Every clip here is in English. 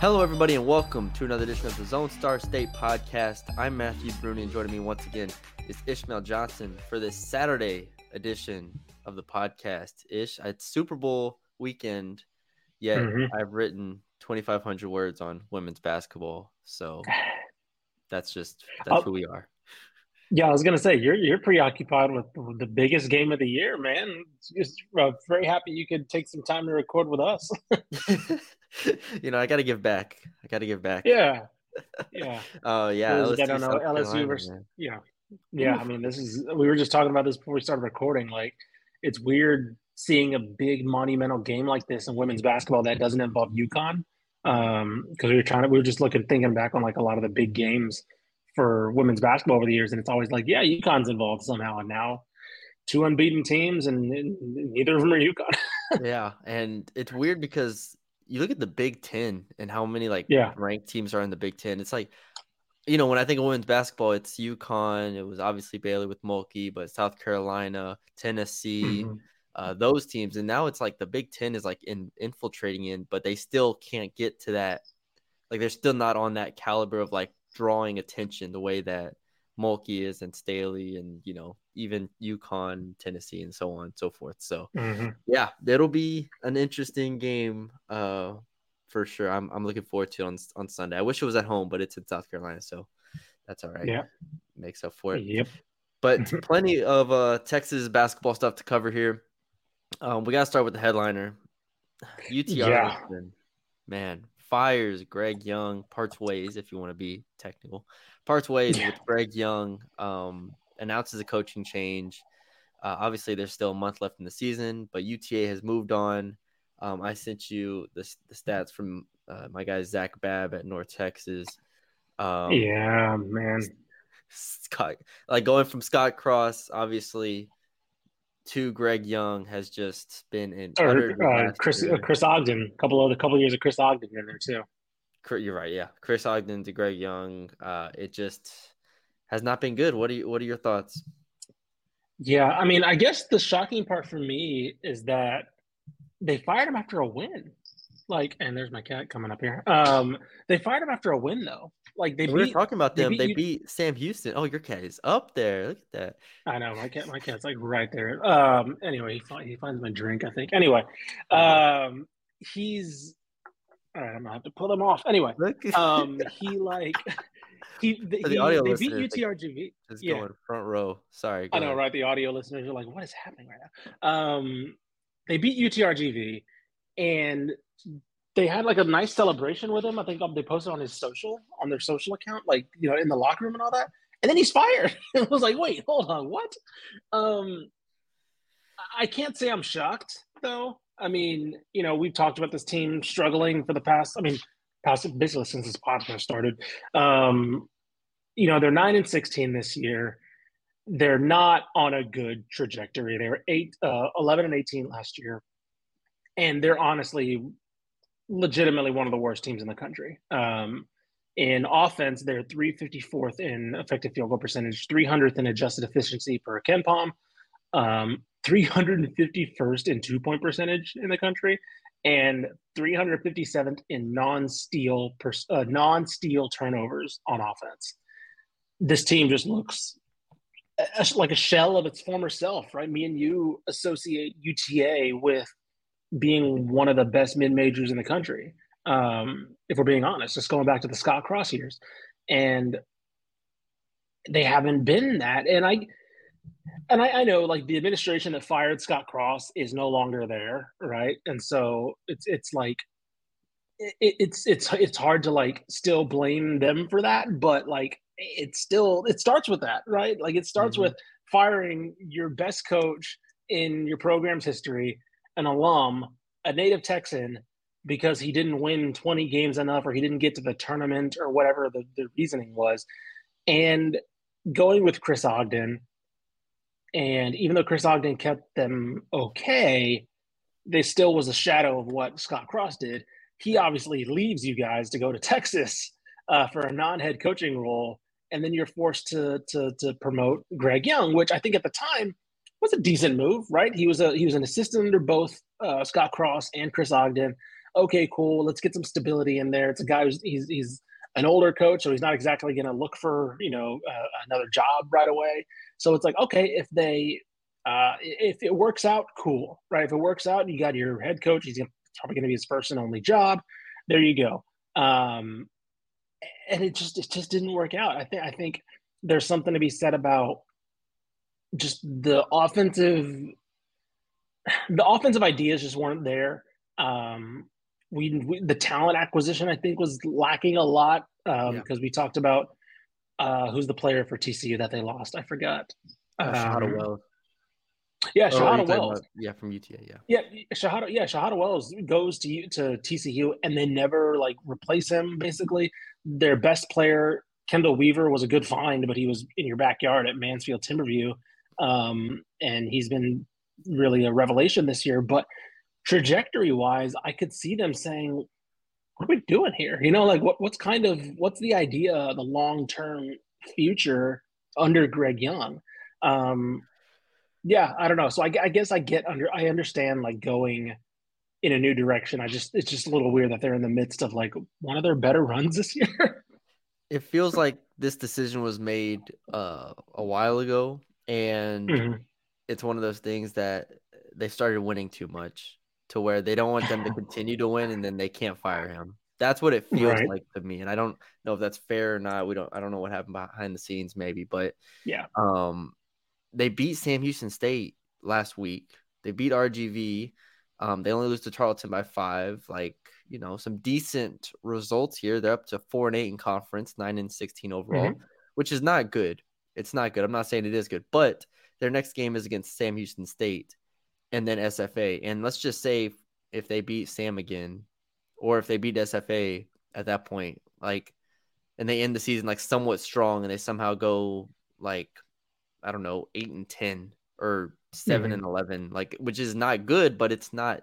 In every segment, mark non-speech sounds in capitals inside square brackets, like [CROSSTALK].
Hello, everybody, and welcome to another edition of the Zone Star State podcast. I'm Matthew Bruni, and joining me once again is Ishmael Johnson for this Saturday edition of the podcast. Ish, it's Super Bowl weekend, yet Mhm. I've written 2,500 words on women's basketball. So [SIGHS] that's just that's Oh. who we are. Yeah, I was gonna say you're you're preoccupied with the biggest game of the year, man. Just uh, very happy you could take some time to record with us. [LAUGHS] you know, I got to give back. I got to give back. yeah, [LAUGHS] yeah, Oh yeah. For those that LSU, don't know, LSU versus- man. yeah, yeah. I mean, this is we were just talking about this before we started recording. Like, it's weird seeing a big monumental game like this in women's basketball that doesn't involve UConn. Um, because we were trying to, we were just looking, thinking back on like a lot of the big games for women's basketball over the years, and it's always like, yeah, UConn's involved somehow, and now two unbeaten teams, and, and neither of them are UConn. [LAUGHS] yeah, and it's weird because you look at the Big Ten and how many like Yeah. ranked teams are in the Big Ten. It's like, you know, when I think of women's basketball, it's UConn. It was obviously Baylor with Mulkey, but South Carolina, Tennessee, Mhm. uh, those teams, and now it's like the Big Ten is like in infiltrating in, but they still can't get to that. Like they're still not on that caliber of like drawing attention the way that Mulkey is and Staley and you know even UConn, Tennessee, and so on and so forth. So Mhm. yeah, it'll be an interesting game, uh, for sure. I'm I'm looking forward to it on on Sunday. I wish it was at home, but it's in South Carolina, so that's all right. Yeah. makes up for it. Yep. But [LAUGHS] plenty of uh Texas basketball stuff to cover here. Um, we gotta start with the headliner. [SIGHS] UT Yeah. Man, fires Greg Young, parts ways if you want to be technical, parts ways Yeah. with Greg Young. Um, announces a coaching change. Uh, obviously, there's still a month left in the season, but UTA has moved on. Um, I sent you the, the stats from uh, my guy Zach Babb at North Texas. Um, yeah, man. Scott, like going from Scott Cross, obviously, to Greg Young has just been in. Or uh, Chris uh, Chris Ogden, couple of the couple of years of Chris Ogden in there too. You're right, yeah. Chris Ogden to Greg Young, uh, it just has not been good. What are you? What are your thoughts? Yeah, I mean, I guess the shocking part for me is that they fired him after a win. Like, and there's my cat coming up here. Um, they fired him after a win though. Like they we were talking about they them. beat They beat Sam Houston. Oh, your cat is up there. Look at that. I know my cat. My cat's like right there. Um, anyway, he fi- he finds my drink. I think. Anyway, um, he's. All right, I'm gonna have to pull him off. Anyway, um, [LAUGHS] he like [LAUGHS] he, he For the audio they beat UTRGV. just yeah. going front row. Sorry. I know, ahead. right? The audio listeners are like, "What is happening right now?" Um, they beat UTRGV, and they had like a nice celebration with him. I think um, they posted on his social, on their social account, like you know, in the locker room and all that. And then he's fired. [LAUGHS] I was like, "Wait, hold on, what?" Um, I- I can't say I'm shocked though. I mean, you know, we've talked about this team struggling for the past. I mean, past basically since this podcast started. Um, you know, they're nine and sixteen this year they're not on a good trajectory. They were eight, uh, 11 and 18 last year. And they're honestly legitimately one of the worst teams in the country. Um, in offense, they're 354th in effective field goal percentage, 300th in adjusted efficiency per KenPom, um, 351st in two point percentage in the country, and 357th in non-steal uh, non-steal turnovers on offense. This team just looks like a shell of its former self, right? Me and you associate UTA with being one of the best mid majors in the country. Um, if we're being honest, just going back to the Scott Cross years, and they haven't been that. And I and I, I, know like the administration that fired Scott Cross is no longer there, right? And so it's it's like it, it's it's it's hard to like still blame them for that, but like it still it starts with that, right? Like it starts mm-hmm. with firing your best coach in your program's history, an alum, a native Texan, because he didn't win 20 games enough or he didn't get to the tournament or whatever the, the reasoning was. And going with Chris Ogden, and even though Chris Ogden kept them okay, they still was a shadow of what Scott Cross did. He obviously leaves you guys to go to Texas uh, for a non-head coaching role, and then you're forced to, to to promote Greg Young, which I think at the time was a decent move, right? He was a he was an assistant under both uh, Scott Cross and Chris Ogden. Okay, cool. Let's get some stability in there. It's a guy who's he's he's an older coach, so he's not exactly going to look for you know uh, another job right away. So it's like okay, if they uh, if it works out, cool, right? If it works out, you got your head coach. He's probably going to be his first and only job. There you go. Um, and it just it just didn't work out. I think I think there's something to be said about just the offensive the offensive ideas just weren't there. Um, we, we, the talent acquisition I think was lacking a lot because um, yeah. we talked about uh, who's the player for TCU that they lost. I forgot. Uh, Shahada um, Wells. Yeah, oh, Shahada Wells. Yeah, from UTA. Yeah. Yeah, Shahada. Yeah, Shahada Wells goes to to TCU and they never like replace him. Basically, their best player Kendall Weaver was a good find, but he was in your backyard at Mansfield Timberview, um, and he's been really a revelation this year. But trajectory wise, I could see them saying, "What are we doing here?" You know, like what what's kind of what's the idea, the long term future under Greg Young? Um, yeah, I don't know. So I, I guess I get under, I understand like going in a new direction. I just it's just a little weird that they're in the midst of like one of their better runs this year. [LAUGHS] it feels like this decision was made uh, a while ago, and mm-hmm. it's one of those things that they started winning too much to where they don't want them to continue to win and then they can't fire him. That's what it feels right. like to me. And I don't know if that's fair or not. We don't I don't know what happened behind the scenes maybe, but yeah. Um they beat Sam Houston State last week. They beat RGV. Um, they only lose to Tarleton by five. Like, you know, some decent results here. They're up to four and eight in conference, nine and sixteen overall, mm-hmm. which is not good. It's not good. I'm not saying it is good, but their next game is against Sam Houston State and then SFA. And let's just say if they beat Sam again, or if they beat SFA at that point, like, and they end the season like somewhat strong, and they somehow go like, I don't know, eight and ten or 7 mm-hmm. and eleven, like, which is not good, but it's not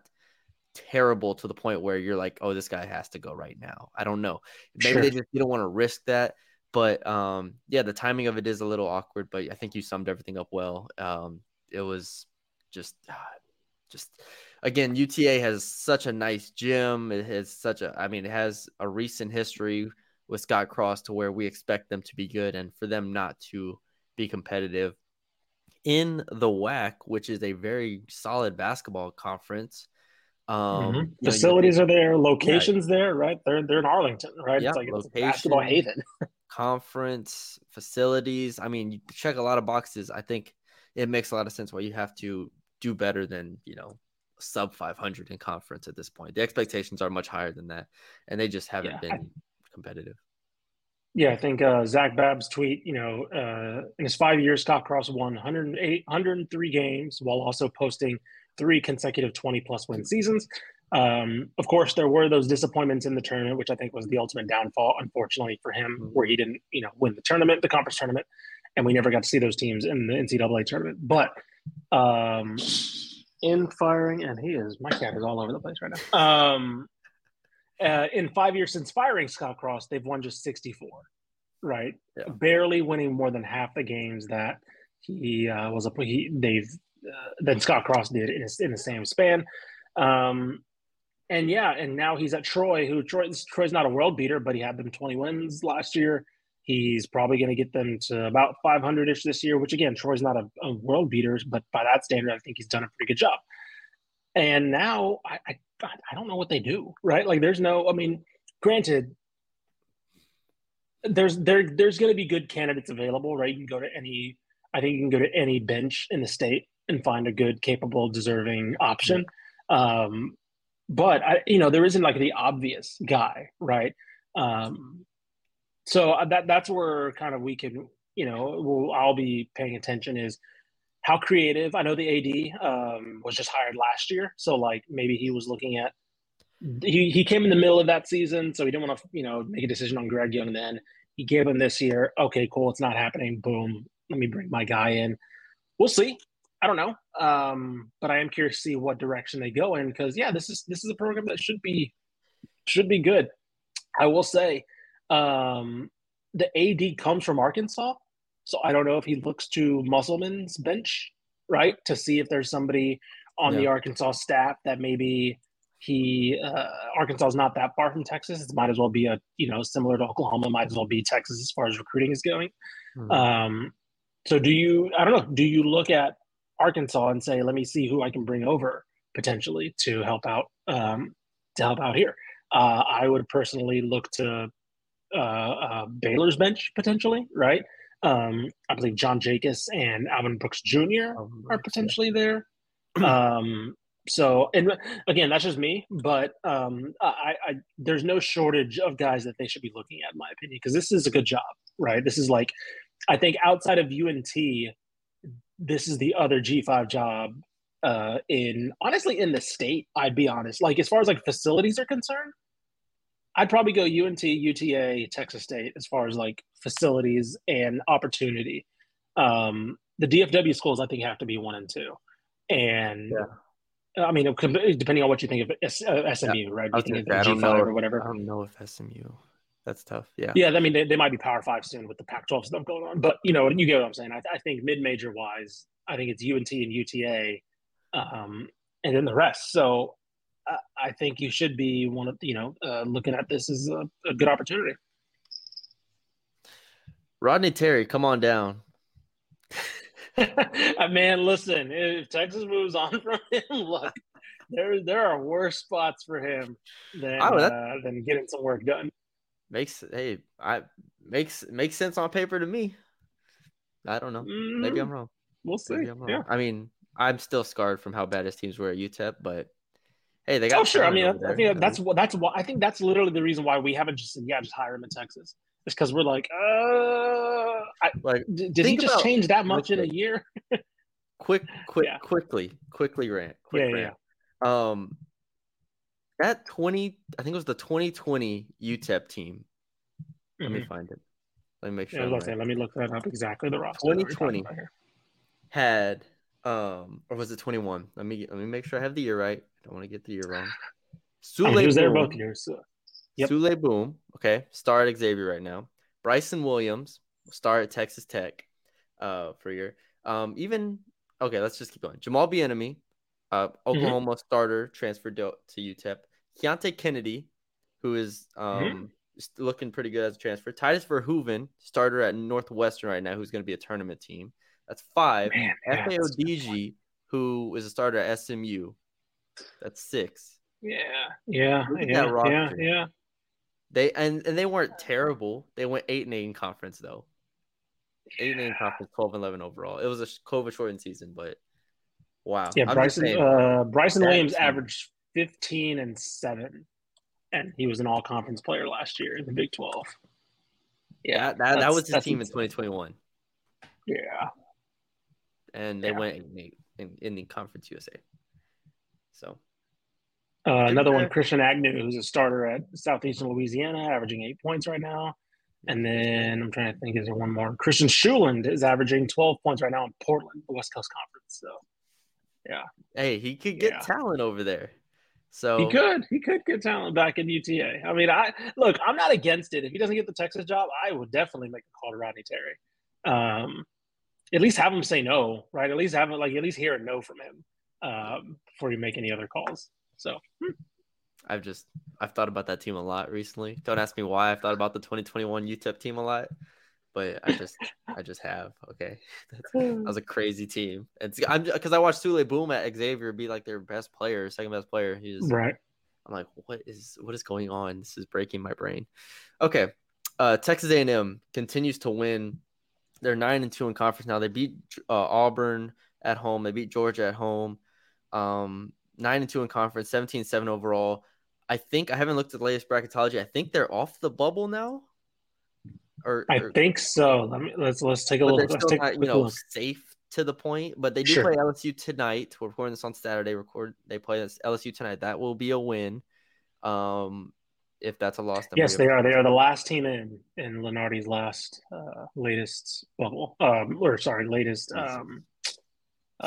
terrible to the point where you're like, oh, this guy has to go right now. I don't know. Maybe sure. they just you don't want to risk that. But um, yeah, the timing of it is a little awkward, but I think you summed everything up well. Um, it was just ah, just again UTA has such a nice gym it has such a I mean it has a recent history with Scott Cross to where we expect them to be good and for them not to be competitive in the WAC which is a very solid basketball conference um, mm-hmm. facilities know, are there locations yeah. there right they're they're in Arlington right yeah, it's like location, it's basketball haven [LAUGHS] conference facilities I mean you check a lot of boxes I think it makes a lot of sense why you have to do better than you know sub 500 in conference at this point. The expectations are much higher than that, and they just haven't yeah. been competitive. Yeah, I think uh, Zach Babb's tweet, you know, uh, in his five years, Scott Cross won 108, 103 games while also posting three consecutive 20 plus win seasons. Um, of course, there were those disappointments in the tournament, which I think was the ultimate downfall, unfortunately for him, mm-hmm. where he didn't, you know, win the tournament, the conference tournament, and we never got to see those teams in the NCAA tournament. But um, in firing, and he is my cat is all over the place right now. Um, uh, in five years since firing Scott Cross, they've won just 64, right? Yeah. Barely winning more than half the games that he uh, was a he they've uh, than Scott Cross did in, his, in the same span. Um, and yeah, and now he's at Troy, who Troy Troy's not a world beater, but he had them 20 wins last year. He's probably going to get them to about 500 ish this year, which again, Troy's not a, a, world beater, but by that standard, I think he's done a pretty good job. And now I, I I don't know what they do, right? Like there's no I mean, granted, there's there there's going to be good candidates available, right? You can go to any I think you can go to any bench in the state and find a good, capable, deserving option. Um, but I, you know, there isn't like the obvious guy, right? Um, so uh, that that's where kind of we can, you know, we'll, I'll be paying attention is how creative. I know the AD um, was just hired last year, so like maybe he was looking at he he came in the middle of that season, so he didn't want to you know make a decision on Greg Young. Then he gave him this year. Okay, cool, it's not happening. Boom, let me bring my guy in. We'll see. I don't know, um, but I am curious to see what direction they go in because yeah, this is this is a program that should be should be good. I will say um, the AD comes from Arkansas, so I don't know if he looks to Musselman's bench right to see if there's somebody on yeah. the Arkansas staff that maybe he uh, Arkansas is not that far from Texas. It might as well be a you know similar to Oklahoma. Might as well be Texas as far as recruiting is going. Mm-hmm. Um, so do you? I don't know. Do you look at Arkansas and say, let me see who I can bring over potentially to help out um, to help out here. Uh, I would personally look to uh, uh, Baylor's bench potentially, right? Um, I believe John Jacobs and Alvin Brooks Jr. are potentially there. [CLEARS THROAT] um, so, and again, that's just me, but um, I, I, there's no shortage of guys that they should be looking at, in my opinion, because this is a good job, right? This is like, I think outside of UNT, this is the other G5 job uh, in honestly in the state. I'd be honest. Like as far as like facilities are concerned, I'd probably go UNT, UTA, Texas State as far as like facilities and opportunity. Um, the DFW schools I think have to be one and two, and yeah. I mean depending on what you think of SMU, yeah. right? You think don't know or whatever. I don't know if SMU that's tough. Yeah. Yeah. I mean, they, they might be Power Five soon with the Pac-12 stuff going on, but you know, you get what I'm saying. I, I think mid-major wise, I think it's UNT and UTA, um, and then the rest. So uh, I think you should be one of you know uh, looking at this as a, a good opportunity. Rodney Terry, come on down. [LAUGHS] [LAUGHS] Man, listen, if Texas moves on [LAUGHS] from him, look, there there are worse spots for him than oh, uh, than getting some work done makes hey I makes makes sense on paper to me. I don't know. Mm-hmm. Maybe I'm wrong. We'll see. Wrong. Yeah. I mean, I'm still scarred from how bad his teams were at UTEP, but hey, they got. Oh sure. I mean, I think that's what that's what I think that's literally the reason why we haven't just said yeah, just hire him in Texas. It's because we're like, uh, I, like did he just change that much in a year? [LAUGHS] quick, quick, yeah. quickly, quickly rant. Quick yeah, rant. yeah. Um, that 20 i think it was the 2020 utep team. Let mm-hmm. me find it. Let me make sure yeah, right. say, let me look that up exactly the roster 2020 had um or was it 21 let me let me make sure i have the year right. I don't want to get the year wrong. Souley he was there both years so. yep. Souley Boum okay star at xavier right now. Bryson williams star at texas tech uh for a year. Um even okay let's just keep going. Jamal Bieniemy uh, mm-hmm. Oklahoma mm-hmm. starter transferred to, to UTEP. Keonte Kennedy, who is mm-hmm. um, mm-hmm. looking pretty good as a transfer. Tydus Verhoeven, starter at Northwestern right now, who's going to be a tournament team. That's five. Efe Odigie, who is a starter at SMU. That's six. Yeah, yeah, yeah, yeah, yeah. They and, and they weren't terrible. They went eight and eight in conference though. Eight and eight in conference, 12 and 11 overall. It was a COVID shortened season, but Wow. Yeah, Bryson uh, Bryson Williams averaged 15 and 7 and he was an all conference player last year in the Big 12. Yeah, that, that, that was his team insane. in 2021. Yeah. And they yeah. went in, in, in, the Conference USA. So uh, another one, Christian Agnew, who's a starter at Southeastern Louisiana, averaging eight points right now. And then I'm trying to think, is there one more? Kristian Sjolund is averaging 12 points right now in Portland, the West Coast Conference. So yeah. Hey, he could get yeah. talent over there. So he could, he could get talent back in UTA. I mean, I look, I'm not against it. If he doesn't get the Texas job, I would definitely make a call to Rodney Terry. Um, at least have him say no, right? At least have him like at least hear a no from him um, before you make any other calls. So hmm. I've just I've thought about that team a lot recently. Don't ask me why I've thought about the 2021 UTEP team a lot, but I just I just have. Okay, [LAUGHS] That's, that was a crazy team. It's I'm because I watched Souley Boum at Xavier be like their best player, second best player. He's right. I'm like, what is what is going on? This is breaking my brain. Okay, uh, Texas A&M continues to win. They're nine and two in conference now. They beat uh, Auburn at home. They beat Georgia at home. Um, nine and two in conference, 17-7 overall. I think I haven't looked at the latest bracketology. I think they're off the bubble now. Or I or- think so. Let me let's let's take a look. they're Let's still not, you know, look. safe to the point. But they do Sure. play LSU tonight. We're recording this on Saturday. Record they play this LSU tonight. That will be a win. Um, if that's a loss, Yes, they are. They are the last team in in Lunardi's last uh, latest bubble. Um, or sorry, latest. Um,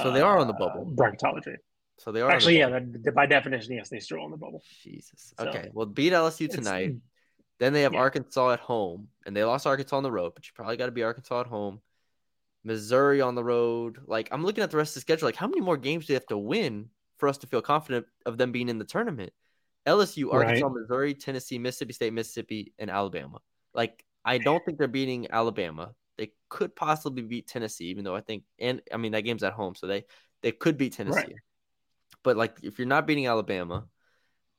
So they are on the uh, bubble. bracketology. So they are Actually, yeah, that, by definition, yes, they are still on the bubble. Jesus. So, Okay. Well, beat LSU tonight. Then they have yeah. Arkansas at home, and they lost Arkansas on the road, but you probably got to be Arkansas at home. Missouri on the road. Like I'm looking at the rest of the schedule. Like how many more games do they have to win for us to feel confident of them being in the tournament? LSU, Arkansas, Right. Missouri, Tennessee, Mississippi State, Mississippi, and Alabama. Like I don't think they're beating Alabama. They could possibly beat Tennessee, even though I think, and I mean that game's at home, so they they could beat Tennessee. Right. But like if you're not beating Alabama,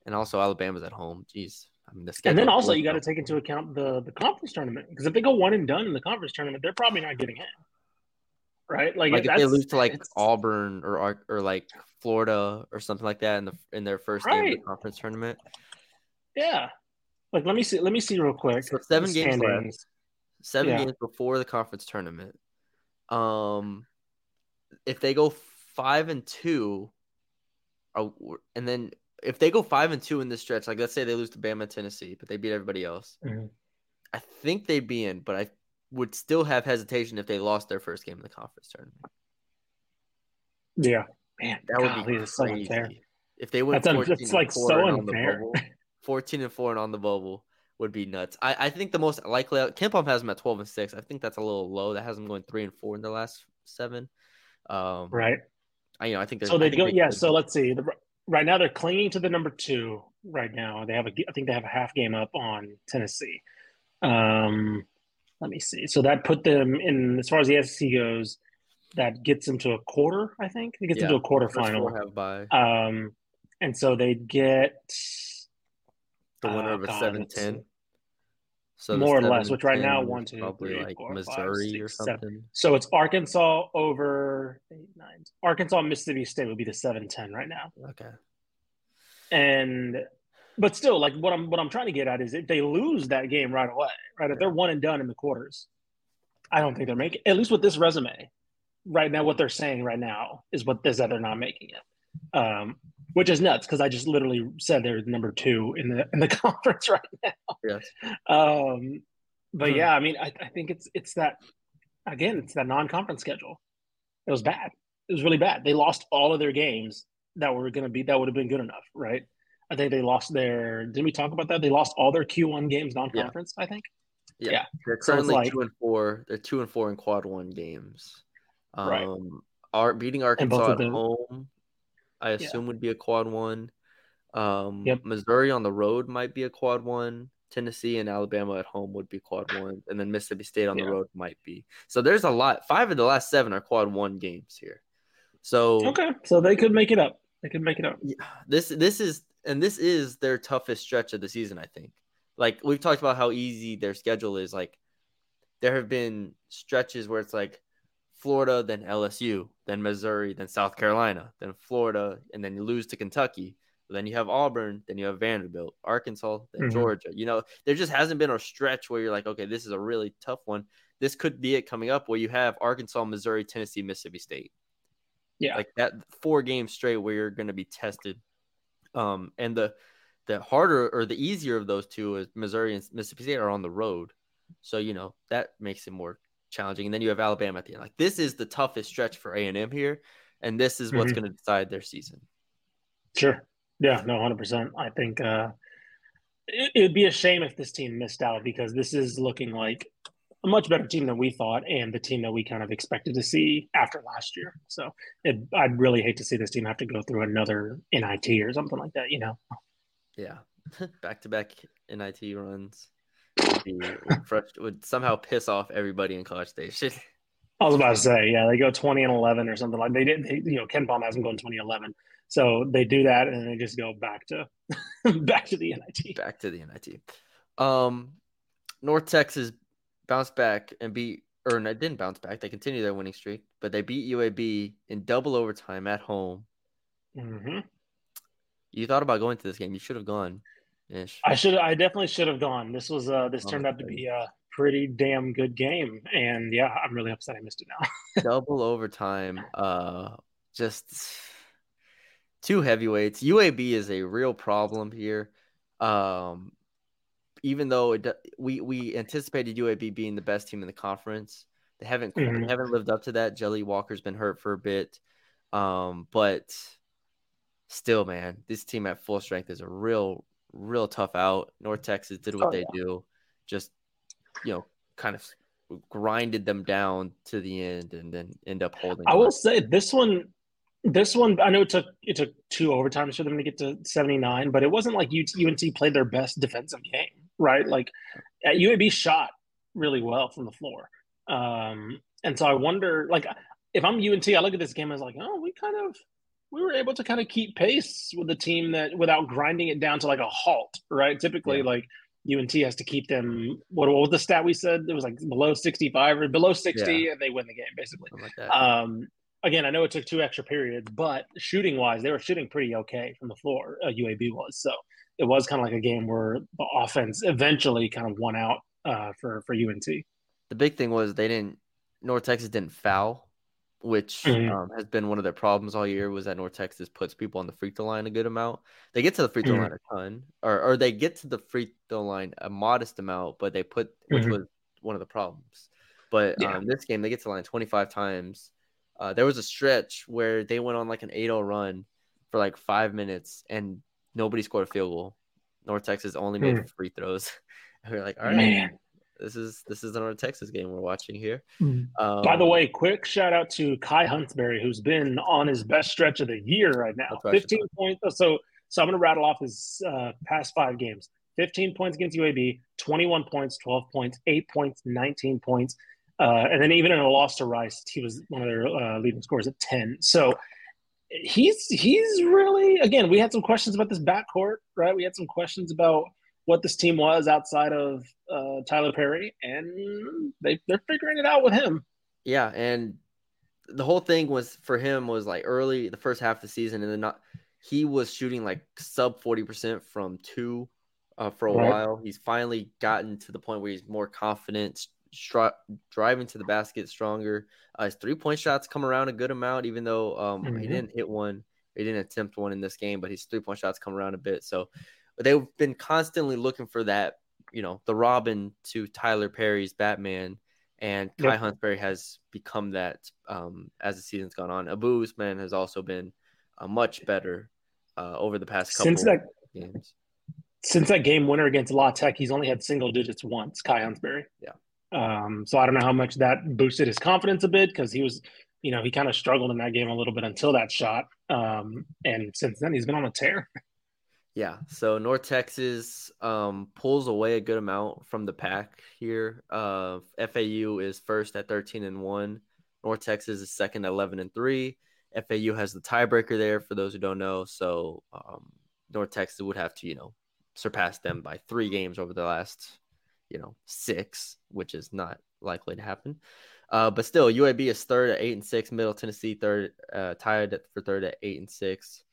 and also Alabama's at home, geez. I mean the And then also you got to take into account the the conference tournament because if they go one and done in the conference tournament, they're probably not getting in, right? Like, like if they lose to like Auburn or or like Florida or something like that in the in their first game of the conference tournament. yeah. Like let me see, let me see real quick. So seven the games left. Seven Yeah. games before the conference tournament. Um, if they go five and two, uh, and then if they go five and two in this stretch, like let's say they lose to Bama, Tennessee, but they beat everybody else, Mhm. I think they'd be in. But I would still have hesitation if they lost their first game in the conference tournament. Yeah, man, That would be so unfair. if they went That's 14 it's like four so unfair. bubble, 14 and 4 and on the bubble would be nuts. I, I think the most likely KenPom has them at 12 and 6. I think that's a little low. That has them going 3 and 4 in the last 7. Um Right. I you know, I think So they go. Yeah. So let's see. The, right now they're clinging to the number two. Right now they have a. I think they have a half game up on Tennessee. Um, let me see. So that put them in as far as the SEC goes. That gets them to a quarter. I think it gets Yeah, them to a quarterfinal. have by Um, and so they'd get the winner uh, of a God, 7 let's 10. see. So more or less. Which right now one, two, probably three, like four, five, Missouri or six, seven. something. So it's Arkansas over eight, nine. Arkansas, Mississippi State would be the seven ten right now. Okay. And but still, like what I'm what I'm trying to get at is if they lose that game right away, right? If they're one and done in the quarters, I don't think they're making at least with this resume. Right now, what they're saying right now is what is that they're not making it. Um, which is nuts because I just literally said they're number two in the in the [LAUGHS] conference right now. Yes. Um, but Hmm. yeah, I mean, I, I think it's it's that again, it's that non-conference schedule. It was bad. It was really bad. They lost all of their games that were going to be that would have been good enough, right? I think they lost their. Didn't we talk about that? They lost all their Q1 games non-conference. I think. Yeah. Yeah. They're So currently like- 2 and 4. They're 2 and 4 in quad 1 games. Um Right. are beating Arkansas at them- home, I assume would be a quad one. Um, Yep. Missouri on the road might be a quad one. Tennessee and Alabama at home would be quad one, and then Mississippi State on Yeah. the road might be. So there's a lot. Five of the last seven are quad one games here. So Okay, so they could make it up. They could make it up. yeah, this this is and this is their toughest stretch of the season. I think. Like we've talked about how easy their schedule is. Like there have been stretches where it's like Florida, then LSU, then Missouri, then South Carolina, then Florida, and then you lose to Kentucky. Then you have Auburn, then you have Vanderbilt, Arkansas, then Mhm. Georgia. You know, there just hasn't been a stretch where you're like, okay, this is a really tough one. This could be it coming up where you have Arkansas, Missouri, Tennessee, Mississippi State. Yeah. Like that four games straight where you're going to be tested. Um, and the the harder or the easier of those two is Missouri and Mississippi State are on the road. So, you know, that makes it more challenging. And then you have Alabama at the end. Like this is the toughest stretch for A&M here. And this is what's Mhm. going to decide their season. Sure. Yeah. No. Hundred percent. I think uh, it, it'd be a shame if this team missed out because this is looking like a much better team than we thought, and the team that we kind of expected to see after last year. So it, I'd really hate to see this team have to go through another NIT or something like that. You know. Yeah. [LAUGHS] back to back NIT runs. Would be would, frust- would somehow piss off everybody in College Station. [LAUGHS] I was about to say, yeah, they go 20 and 11 or something like they did. They, you know, KenPom hasn't gone 2011. So they do that and they just go back to [LAUGHS] back to the NIT. Back to the NIT. Um, North Texas bounced back and beat, or no, didn't bounce back. They continued their winning streak, but they beat UAB in double overtime at home. hmm You thought about going to this game. You should have gone. Ish. I should. I definitely should have gone. This was. Uh, this Oh, turned out to be a pretty damn good game, and yeah, I'm really upset I missed it now. [LAUGHS] double overtime. Uh, just two heavyweights. UAB is a real problem here. Um, even though it, we we anticipated UAB being the best team in the conference, they haven't they Mhm. haven't lived up to that. Jelly Walker's been hurt for a bit, um, but still, man, this team at full strength is a real real tough out. North Texas did what Oh, they yeah. do, just you know, kind of grinded them down to the end, and then end up holding. I will say this one. This one, I know it took it took two overtimes for them to get to 79, but it wasn't like UNT played their best defensive game, right? Like at UAB shot really well from the floor, um, and so I wonder, like, if I'm UNT, I look at this game as like, oh, we kind of we were able to kind of keep pace with the team that without grinding it down to like a halt, right? Typically, Yeah. like UNT has to keep them. What, what was the stat we said? It was like below 65 or below 60, and they win the game basically. Like. Um, again, I know it took two extra periods, but shooting wise, they were shooting pretty okay from the floor. Uh, UAB was so it was kind of like a game where the offense eventually kind of won out uh, for for UNT. the big thing was they didn't North Texas didn't foul, which Mhm. um, has been one of their problems all year. Was that North Texas puts people on the free throw line a good amount? They get to the free throw Mhm. line a ton, or or they get to the free throw line a modest amount, but they put which Mhm. was one of the problems. But Yeah. um, this game they get to the line twenty five times. Uh, there was a stretch where they went on like an 8-0 run for like five minutes and nobody scored a field goal. North Texas only made Hmm. free throws. [LAUGHS] We are like, all right, Man, this is this is the North Texas game we're watching here. by Um, the way, quick shout out to Kai Huntsberry, who's been on his best stretch of the year right now. That's what I should 15 points. So, so I'm going to rattle off his uh, past five games 15 points against UAB, 21 points, 12 points, 8 points, 19 points. Uh, and then even in a loss to Rice, he was one of their uh, leading scorers at 10. So he's he's really again. We had some questions about this backcourt, right? We had some questions about what this team was outside of uh, Tyler Perry, and they they're figuring it out with him. yeah, and the whole thing was for him was like early the first half of the season, and then not he was shooting like sub forty percent from two uh, for a Right. while. He's finally gotten to the point where he's more confident, stri- driving to the basket stronger. Uh, his three point shots come around a good amount, even though um, he Mhm. didn't hit one, he didn't attempt one in this game, but his three point shots come around a bit. So they've been constantly looking for that, you know, the Robin to Tyler Perry's Batman. And Kai Yep. Huntsberry has become that um, as the season's gone on. Abou Ousmane has also been uh, much better uh, over the past couple Since that games. since that game winner against La Tech, he's only had single digits once. Kai Huntsberry. Yeah. Um, so I don't know how much that boosted his confidence a bit because he was, you know, he kind of struggled in that game a little bit until that shot. Um, and since then he's been on a tear. [LAUGHS] Yeah. So North Texas um, pulls away a good amount from the pack here. Uh, FAU is first at 13 and 1. North Texas is second at 11 and 3. FAU has the tiebreaker there for those who don't know. So um, North Texas would have to, you know, surpass them by three games over the last, you know, six, which is not likely to happen. Uh, but still, UAB is third at eight and six. Middle Tennessee third, uh, tied for third at eight and six.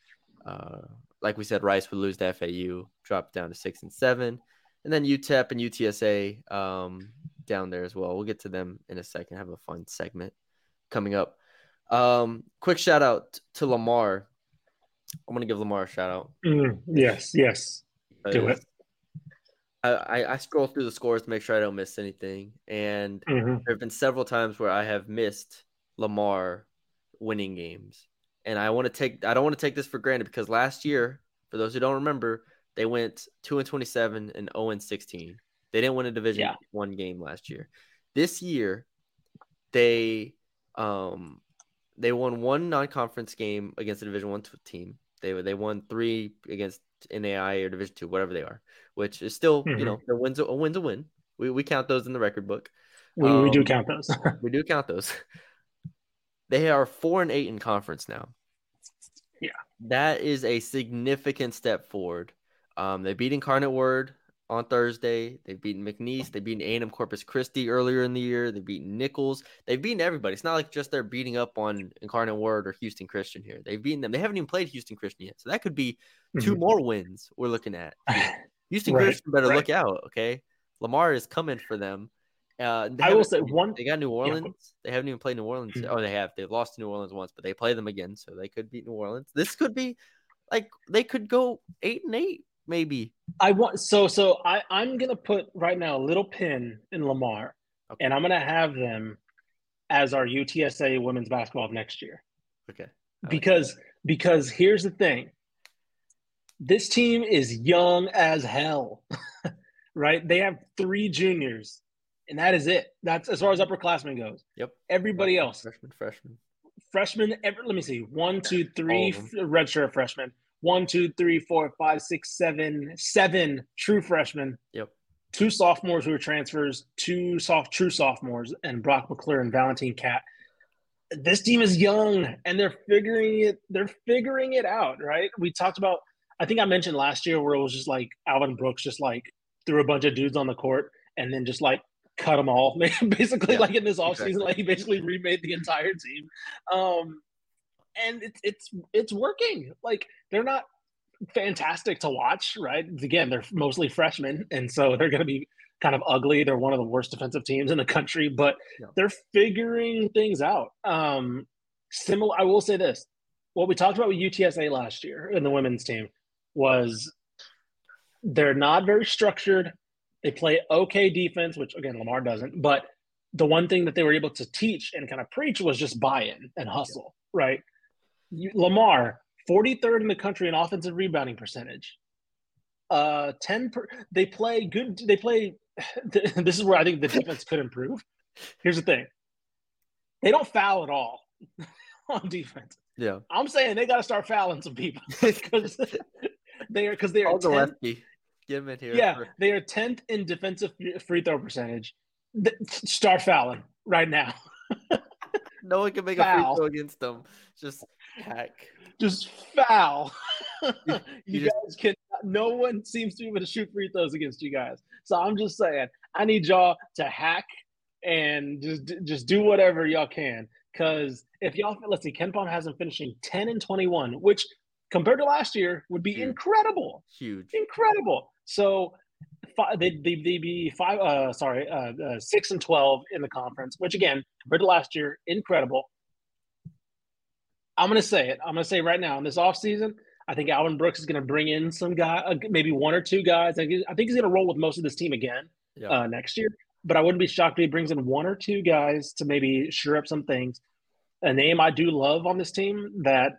Uh, like we said, Rice would lose to FAU, drop down to six and seven, and then UTEP and UTSA um, down there as well. We'll get to them in a second. Have a fun segment coming up. Um, quick shout out to Lamar. I'm gonna give Lamar a shout out. Mm, yes, yes. Do it. I, I, scroll through the scores to make sure I don't miss anything, and Mhm. there have been several times where I have missed Lamar winning games, and I want to take I don't want to take this for granted because last year, for those who don't remember, they went two and twenty seven and zero and sixteen. They didn't win a Division Yeah. one game last year. This year, they um they won one non conference game against a Division one team. They they won three against NAI or Division two, whatever they are, which is still you Mhm. know the win's a, a win's a win. We we count those in the record book. We, we do Um, count those. [LAUGHS] We do count those. They are four and eight in conference now. That is a significant step forward. Um, they beat Incarnate Word on Thursday. They've beaten McNeese. They've beaten A&M Corpus Christi earlier in the year. They've beaten Nicholls. They've beaten everybody. It's not like just they're beating up on Incarnate Word or Houston Christian here. They've beaten them. They haven't even played Houston Christian yet. So that could be 2 Mhm. more wins we're looking at. [LAUGHS] Houston Right, Christian better right. look out, okay? Lamar is coming for them. Uh, they I will say one- They got New Orleans. they haven't even played New Orleans. Mhm. Oh, they have. They've lost to New Orleans once, but they play them again, so they could beat New Orleans. This could be like they could go eight and eight, maybe. I want so so I I'm gonna put right now a little pin in Lamar, Okay. and I'm gonna have them as our UTSA women's basketball of next year. Okay. Like because because here's the thing this team is young as hell [LAUGHS] right they have three juniors and that is it that's as far as upperclassmen goes Yep. everybody else Freshman, freshman. Freshman. every, let me see One, two, three. two All three of f- redshirt freshmen one two three four five six seven seven true freshmen Yep. two sophomores who are transfers two soft true sophomores and brock mcclure and valentine cat this team is young and they're figuring it they're figuring it out right we talked about i think i mentioned last year where it was just like alvin brooks just like threw a bunch of dudes on the court and then just like cut them all [LAUGHS] basically Yeah, like in this offseason exactly. like he basically remade the entire team. Um and it's it's it's working. Like they're not fantastic to watch right? Again they're mostly freshmen and so they're going to be kind of ugly. They're one of the worst defensive teams in the country but Yeah. they're figuring things out. Um similar i will say this. What we talked about with utsa last year in the women's team was they're not very structured they play okay defense which again lamar doesn't but the one thing that they were able to teach and kind of preach was just buy-in and hustle right? You, lamar 43rd in the country in offensive rebounding percentage. Uh 10 per, they play good they play [LAUGHS] this is where i think the defense could improve. Here's the thing. They don't foul at all [LAUGHS] on defense. Yeah. i'm saying they got to start fouling some people [LAUGHS] because they are because they are All the 10th lefty. Get him in here. yeah, for- they are tenth in defensive free throw percentage. Start fouling right now. [LAUGHS] No one can make a Foul. free throw against them. Just hack. Just foul. [LAUGHS] you you guys can. No one seems to be able to shoot free throws against you guys. So I'm just saying, I need y'all to hack and just just do whatever y'all can. Because if y'all, let's see, KenPom has them finishing ten and twenty one, which compared to last year would be Huge. incredible. Huge. incredible. So five, they be five. Uh, sorry, uh, uh, six and twelve in the conference, which again compared to last year, incredible. I'm gonna say it. I'm gonna say right now in this offseason, I think Alvin Brooks is gonna bring in some guy, uh, maybe one or two guys. I think I think he's gonna roll with most of this team again Yeah. uh, next year. But I wouldn't be shocked if he brings in one or two guys to maybe sure up some things. A name I do love on this team that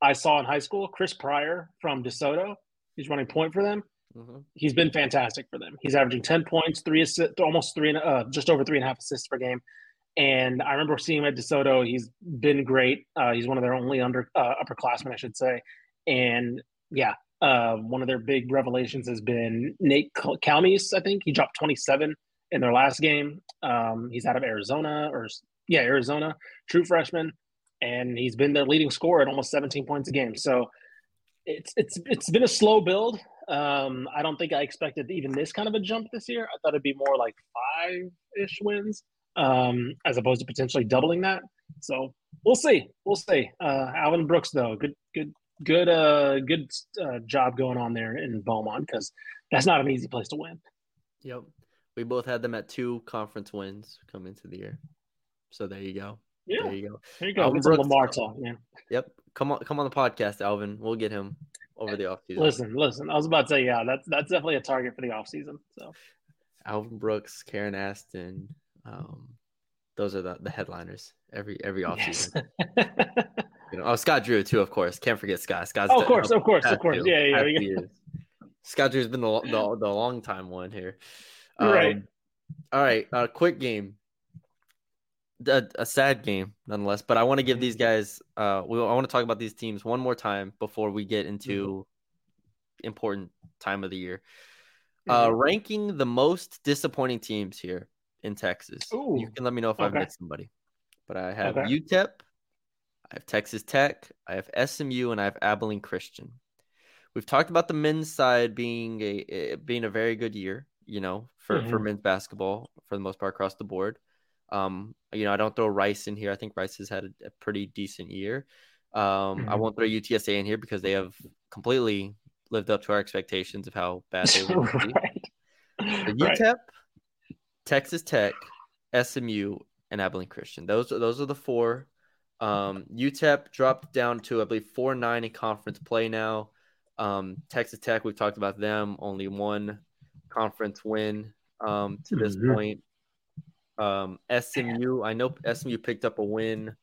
I saw in high school, Chris Pryor from DeSoto. He's running point for them hmm he's been fantastic for them. He's averaging 10 points, three assists, almost three and uh, just over three and a half assists per game. And I remember seeing him at DeSoto. He's been great. Uh, he's one of their only under uh, upperclassmen, I should say. And yeah, uh, one of their big revelations has been Nate Calmese. I think he dropped 27 in their last game. Um, he's out of Arizona, or yeah, Arizona, true freshman, and he's been their leading scorer at almost 17 points a game. So it's it's it's been a slow build. Um, I don't think I expected even this kind of a jump this year. I thought it'd be more like five ish wins, um, as opposed to potentially doubling that. So we'll see. We'll see. Uh, Alvin Brooks, though, good, good, good, uh, good uh, job going on there in Beaumont because that's not an easy place to win. Yep. We both had them at two conference wins come into the year. So there you go. Yeah, There you go. here you go. Alvin Brooks. Lamar talk, man. Yep. Come on come on the podcast, Alvin. We'll get him over the offseason. Listen, listen. I was about to say, yeah, that's that's definitely a target for the offseason. So Alvin Brooks, Karen Aston. Um, those are the, the headliners every every offseason. yes. [LAUGHS] You know, oh, Scott Drew too, of course. Can't forget Scott. Scott's Oh, of course, of course, of course. Yeah, yeah. Scott Drew's been the, the the long time one here. Right. Um, All right. Uh, quick game. A, a sad game, nonetheless. But I want to give these guys. Uh, we, I want to talk about these teams one more time before we get into important time of the year. Uh, Mhm. ranking the most disappointing teams here in Texas. Ooh, You can let me know if I've missed somebody. But I have Okay. UTEP, I have Texas Tech, I have SMU, and I have Abilene Christian. We've talked about the men's side being a eh, being a very good year, you know, for, for Mhm. men's basketball for the most part across the board. Um, you know, I don't throw Rice in here. I think Rice has had a, a pretty decent year. Um, I Mhm. won't throw UTSA in here because they have completely lived up to our expectations of how bad they were. [LAUGHS] right. So [LAUGHS] Right. UTEP, Texas Tech, SMU, and Abilene Christian. Those are those are the four. Um, UTEP dropped down to I believe four nine in conference play now. Um, Texas Tech, we've talked about them, only one conference win um, to this Mhm. point. Um, SMU, I know SMU picked up a win.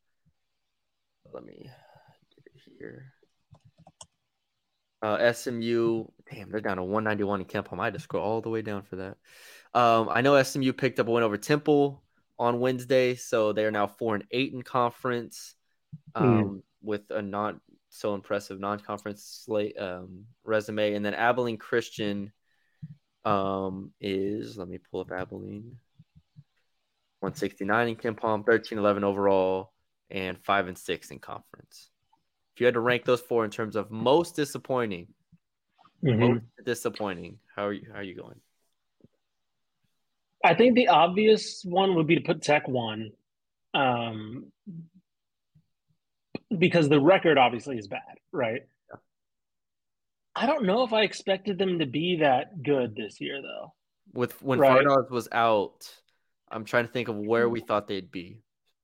Let me get it here. Uh, SMU, damn, they're down to 191 in KenPom I had to scroll all the way down for that. Um, I know SMU picked up a win over Temple on Wednesday, so they are now four and eight in conference, um, with a not so impressive non-conference slate um, resume. And then Abilene Christian um, is let me pull up Abilene. 169 in KenPom, 13 11 overall, and 5 and 6 in conference. If you had to rank those four in terms of most disappointing, Mhm. most disappointing, how are you how are you going? I think the obvious one would be to put Tech one, um, because the record obviously is bad, right? I don't know if I expected them to be that good this year, though. With when Right. Fardaws was out, I'm trying to think of where we mm. thought they'd be.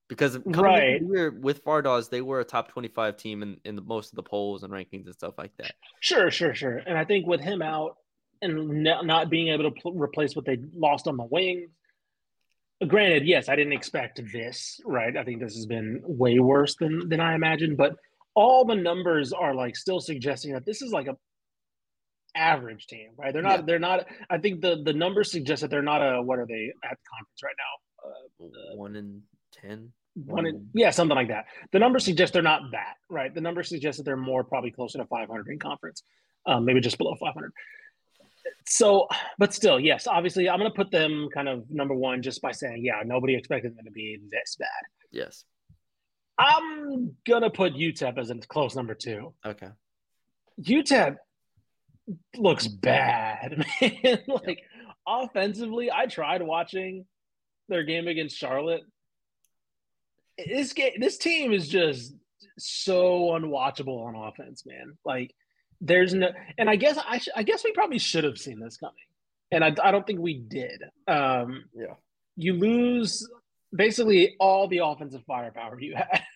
Because Right. the with Fardaws, they were a top 25 team in, in the, most of the polls and rankings and stuff like that. Sure, sure, sure. And I think with him out and not being able to pl- replace what they lost on the wings, granted, yes, I didn't expect this, right? I think this has been way worse than than I imagined, but all the numbers are like still suggesting that this is like a average team, right? They're not. Yeah. They're not. I think the the numbers suggest that they're not a. What are they at the conference right now? Uh, One in 10. one in, yeah, something like that. The numbers suggest they're not that, right? The numbers suggest that they're more probably closer to 500 in conference, um, maybe just below 500. So, but still, yes, obviously, I'm going to put them kind of number one just by saying, yeah, nobody expected them to be this bad. Yes. I'm going to put UTEP as a close number two. Okay. UTEP looks bad, [LAUGHS] man. like offensively, I tried watching their game against Charlotte. This game, this team is just so unwatchable on offense, man. Like there's no, and I guess I, sh- I guess we probably should have seen this coming, and I, I don't think we did. Um, Yeah. you lose basically all the offensive firepower you had. [LAUGHS]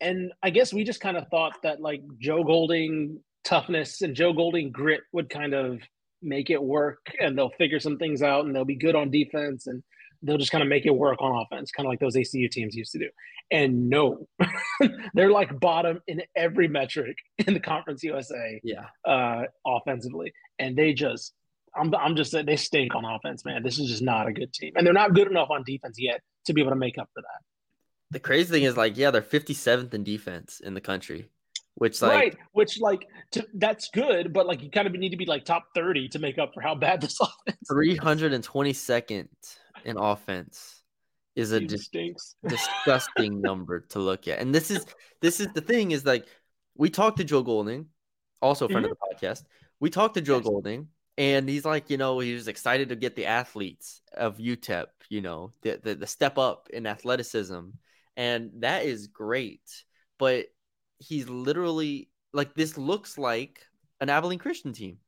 And I guess we just kind of thought that like Joe Golding toughness and Joe Golding grit would kind of make it work and they'll figure some things out and they'll be good on defense and they'll just kind of make it work on offense, kind of like those ACU teams used to do. And no, [LAUGHS] they're like bottom in every metric in the Conference USA Yeah. uh, offensively. And they just, I'm, I'm just saying, they stink on offense, man. This is just not a good team. And they're not good enough on defense yet to be able to make up for that. The crazy thing is, like, yeah, they're 57th in defense in the country, which, like, right. Which, like, to, that's good, but like, you kind of need to be like top 30 to make up for how bad this [LAUGHS] offense 322nd in offense is a dis- [LAUGHS] disgusting number to look at. And this is this is the thing is like we talked to Joe Golding, also a friend of the mm-hmm. podcast. We talked to Joe Yes. Golding, and he's like, you know, he was excited to get the athletes of UTEP, you know, the the, the step up in athleticism, and that is great. But he's literally like this looks like an Abilene Christian team.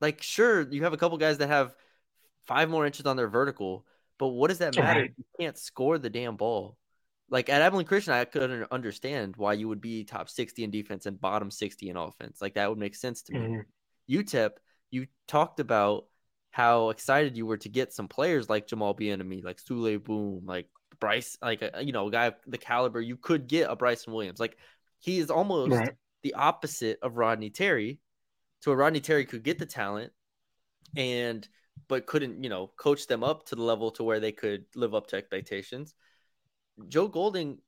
Like, sure, you have a couple guys that have five more inches on their vertical, but what does that matter? Right. You can't score the damn ball. Like at Abilene Christian, I couldn't understand why you would be top 60 in defense and bottom 60 in offense. Like that would make sense to me. Mhm. UTEP, you talked about how excited you were to get some players like Jamal Bieniemy, like Souley Boum, like Bryce, like a, you know, a guy of the caliber you could get a Bryson Williams. Like he is almost Right. the opposite of Rodney Terry. to where Rodney Terry could get the talent and but couldn't, you know, coach them up to the level to where they could live up to expectations. Joe Golding,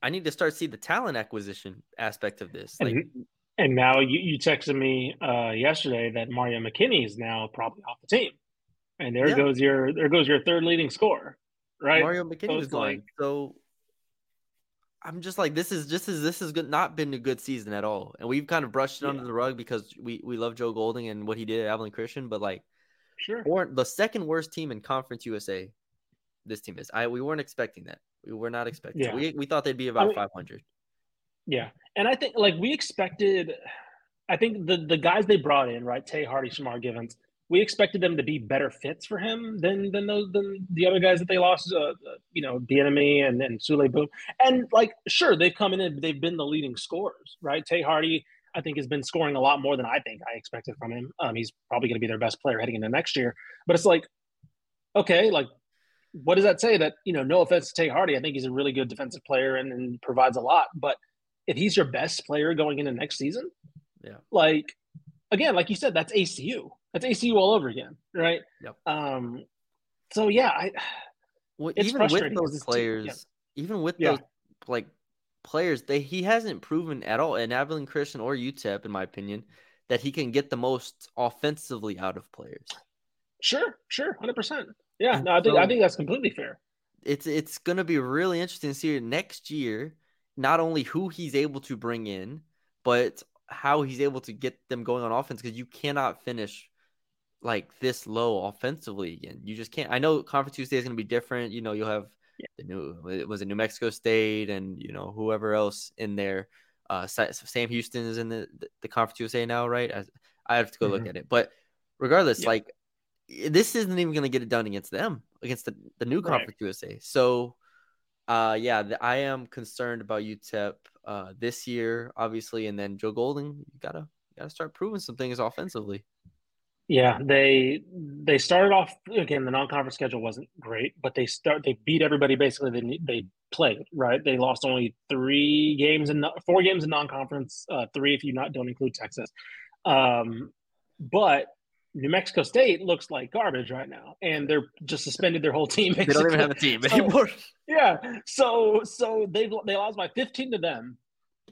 I need to start see the talent acquisition aspect of this. Like And And now you, you texted me uh, yesterday that Mario McKinney is now probably off the team, and there Yeah. goes your there goes your third leading scorer, right? Mario McKinney So was it's gone. so I'm just like this is just as this has good, not been a good season at all, and we've kind of brushed it under the rug because we we love Joe Golding and what he did at Abilene Christian, but like Sure. or the second worst team in Conference USA, this team is. I we weren't expecting that. We were not expecting. Yeah. We we thought they'd be about mean- 500. Yeah, and I think like we expected. I think the the guys they brought in, right? Tae Hardy, Shamar Givance. We expected them to be better fits for him than than those than the other guys that they lost. Uh, uh, you know, Bieniemy and and Souley Boum. And like, sure, they've come in and they've been the leading scorers, right? Tae Hardy, I think, has been scoring a lot more than I think I expected from him. Um, he's probably going to be their best player heading into next year. But it's like, okay, like, what does that say? That you know, no offense to Tae Hardy, I think he's a really good defensive player and, and provides a lot. But if he's your best player going into next season, Yeah. like again, like you said, that's ACU. That's ACU all over again, right? Yep. Um, so yeah, I Well, It's even with those players, yeah. even with Yeah. those like players, they he hasn't proven at all in Abilene Christian or UTEP, in my opinion, that he can get the most offensively out of players. sure, sure, hundred percent. Yeah, And no, I think I think that's completely fair. It's it's gonna be really interesting to see next year, not only who he's able to bring in, but how he's able to get them going on offense because you cannot finish like this low offensively again. You just can't. I know Conference Tuesday is going to be different. You know, you'll have the new it was it New Mexico State and you know whoever else in there. Uh, Sam Houston is in the the Conference USA now, right? As I have to go look Mhm. at it, but regardless, Yeah. like this isn't even going to get it done against them against the the new Right. Conference USA. So, uh, yeah, the, I am concerned about UTEP uh this year, obviously, and then Joe Golding. You gotta you gotta start proving some things offensively. Yeah, they they started off again. The non-conference schedule wasn't great, but they start they beat everybody basically. They they played right. They lost only three games and four games in non-conference. Uh, three if you not don't include Texas. Um, but New Mexico State looks like garbage right now, and they're just suspended their whole team. [LAUGHS] They don't even have a team So- anymore. Yeah. So so they they lost by 15 to them,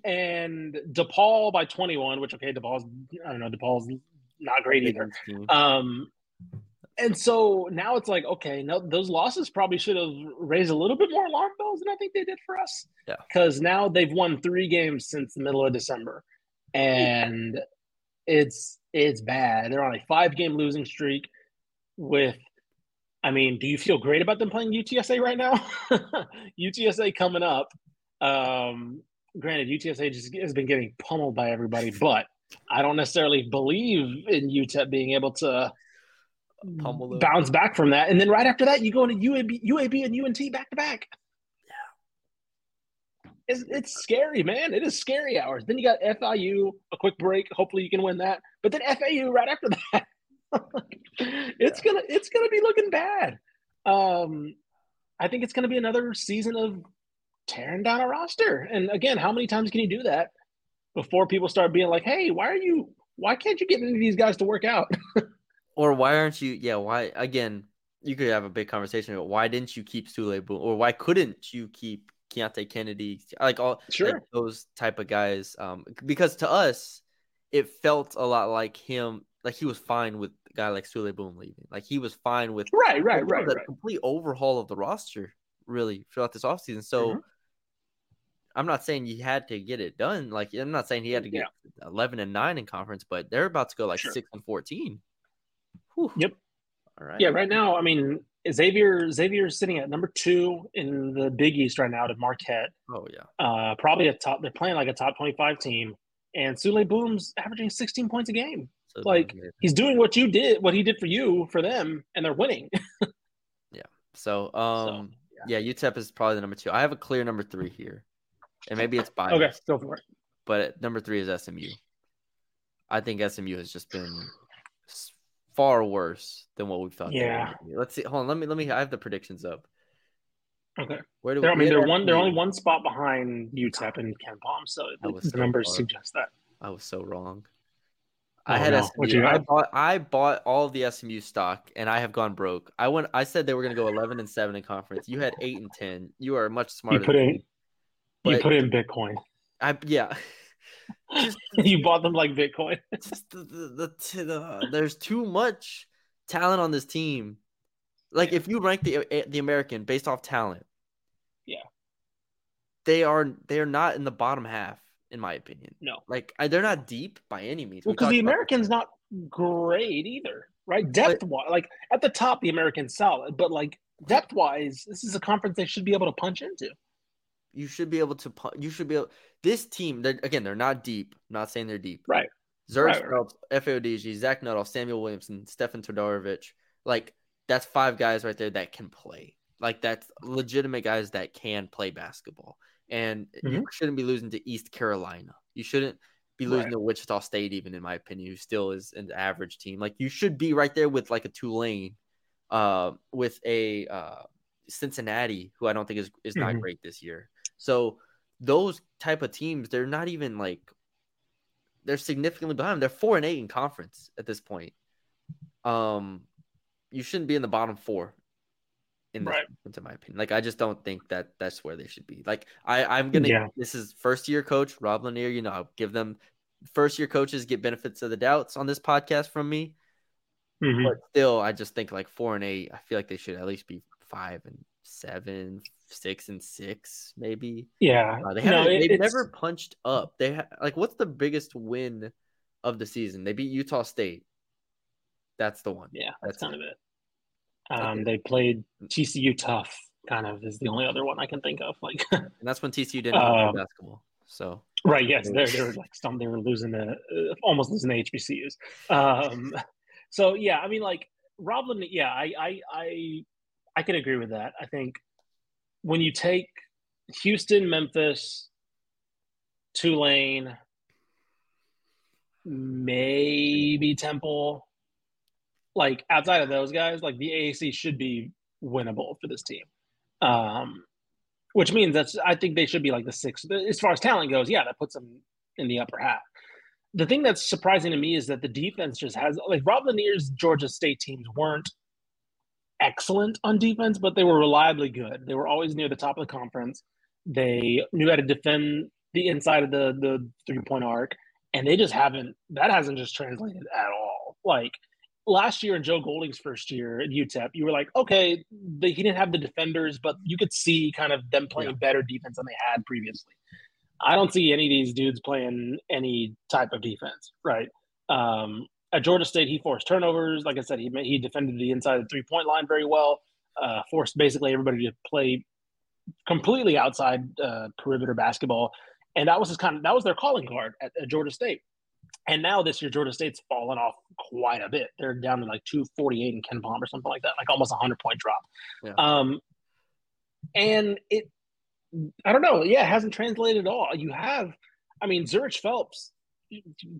and DePaul by 21. Which okay, DePaul's I don't know DePaul's not great either. Um, and so now it's like, okay, no, those losses probably should have raised a little bit more alarm bells than I think they did for us. Yeah. Because now they've won three games since the middle of December, and it's it's bad. They're on a five game losing streak. With, I mean, do you feel great about them playing UTSA right now? [LAUGHS] UTSA coming up. Um, granted, UTSA just has been getting pummeled by everybody, but I don't necessarily believe in UTEP being able to Pummel bounce back from that. And then right after that, you go into UAB, UAB and UNT back to back. It's, it's scary, man. It is scary hours. Then you got FIU, a quick break. Hopefully you can win that. But then FAU right after that. [LAUGHS] it's gonna it's gonna be looking bad. Um, I think it's gonna be another season of tearing down a roster. And again, how many times can you do that before people start being like, "Hey, why are you? Why can't you get any of these guys to work out?" [LAUGHS] Or why aren't you? Yeah, why? Again, you could have a big conversation about why didn't you keep Souley Boum, or why couldn't you keep Keonte Kennedy, like all like Sure. those type of guys? Um, because to us, it felt a lot like him, like he was fine with a guy like Souley Boum leaving, like he was fine with right, right, right, a right. complete overhaul of the roster, really, throughout this offseason. So. Mhm. I'm not saying he had to get it done. Like I'm not saying he had to get 11 and 9 in conference, but they're about to go like Sure. 6 and 14. Whew. Yep. All right. Yeah, right now, I mean, Xavier Xavier's sitting at number two in the Big East right now to Marquette. Oh yeah. Uh, probably a top. They're playing like a top twenty-five team, and Souley Boum's averaging sixteen points a game. So Like, yeah. He's doing what you did, what he did for you, for them, and they're winning. [LAUGHS] Yeah. So um yeah. UTEP is probably the number two. I have a clear number three here, and maybe it's biased, okay, go for it. but number three is SMU. I think SMU has just been far worse than what we thought. Yeah. Let's see. Hold on. Let me let me. I have the predictions up. Okay, Where do they're, I mean, they're one. They're only one spot behind UTEP and KenPom, so the so numbers far. suggest that. I was so wrong. Oh, I had no. SMU. you I bought I bought all the SMU stock and I have gone broke. I went I said they were gonna go eleven and seven in conference. You had eight and ten. You are much smarter put than in- me. You But- put in Bitcoin. I yeah. [LAUGHS] just, you bought them like Bitcoin. [LAUGHS] just the, the, the, the there's too much talent on this team. Like if you rank the eh, the American based off talent, Yeah. they are they are not in the bottom half in my opinion. No. Like I, they're not deep by any means. Well, because the American's not great either, right? Depth wise, like at the top, the American's solid, but like depth wise, this is a conference they should be able to punch into. You should be able to you should be able this team they're, again they're not deep I'm not saying they're deep Right. Zhuric Right, right. Efe Odigie, Zach Nutall, Samuell Williamson, Stefan Todorovic. Like that's five guys right there that can play. Like that's legitimate guys that can play basketball. And you Mhm. shouldn't be losing to East Carolina. You shouldn't be losing Right. to Wichita State, even in my opinion, who still is an average team. Like you should be right there with like a Tulane, uh, with a uh, Cincinnati, who I don't think is is not Mhm. great this year. So those type of teams, they're not even like they're significantly behind. They're four and eight in conference at this point. Um, you shouldn't be in the bottom four in this Right. in my opinion. Like I just don't think that that's where they should be. Like I, I'm gonna. Yeah. This is first year coach Rob Lanier. You know, I'll give them first year coaches get benefits of the doubts on this podcast from me. Mhm. But still, I just think like four and eight. I feel like they should at least be five and seven, six and six, maybe. Yeah, Uh, they No, it- they've never punched up. They ha- like what's the biggest win of the season? They beat Utah State. That's the one. Yeah, That's that's, kind of it. Okay. Um, they played TCU tough. Kind of is the only other one I can think of. Like, [LAUGHS] And that's when TCU didn't have Um, basketball. So right? Yes, they're they're [LAUGHS] like some they were losing to uh, almost losing to HBCUs. Um, so yeah, I mean, like Rob Lanier. Yeah, I I I I can agree with that. I think when you take Houston, Memphis, Tulane, maybe Temple, like outside of those guys, like the AAC should be winnable for this team. Um, which means that's I think they should be like the sixth as far as talent goes. Yeah, that puts them in the upper half. The thing that's surprising to me is that the defense just has like Rob Lanier's Georgia State teams weren't excellent on defense, but they were reliably good. They were always near the top of the conference. They knew how to defend the inside of the the three point arc, and they just haven't. That hasn't just translated at all. Like last year in Joe Golding's first year at UTEP, you were like, okay, they, he didn't have the defenders, but you could see kind of them playing better defense than they had previously. I don't see any of these dudes playing any type of defense, right? Um, at Georgia State, he forced turnovers. Like I said, he he defended the inside of the three point line very well. Uh, forced basically everybody to play completely outside uh, perimeter basketball, and that was his kind of that was their calling card at, at Georgia State. And now this year, Georgia State's fallen off quite a bit. They're down to like 248 in KenPom or something like that, like almost a 100 point drop. Yeah. Um, and it, I don't know. Yeah, it hasn't translated at all. You have, I mean, Zhuric Phelps.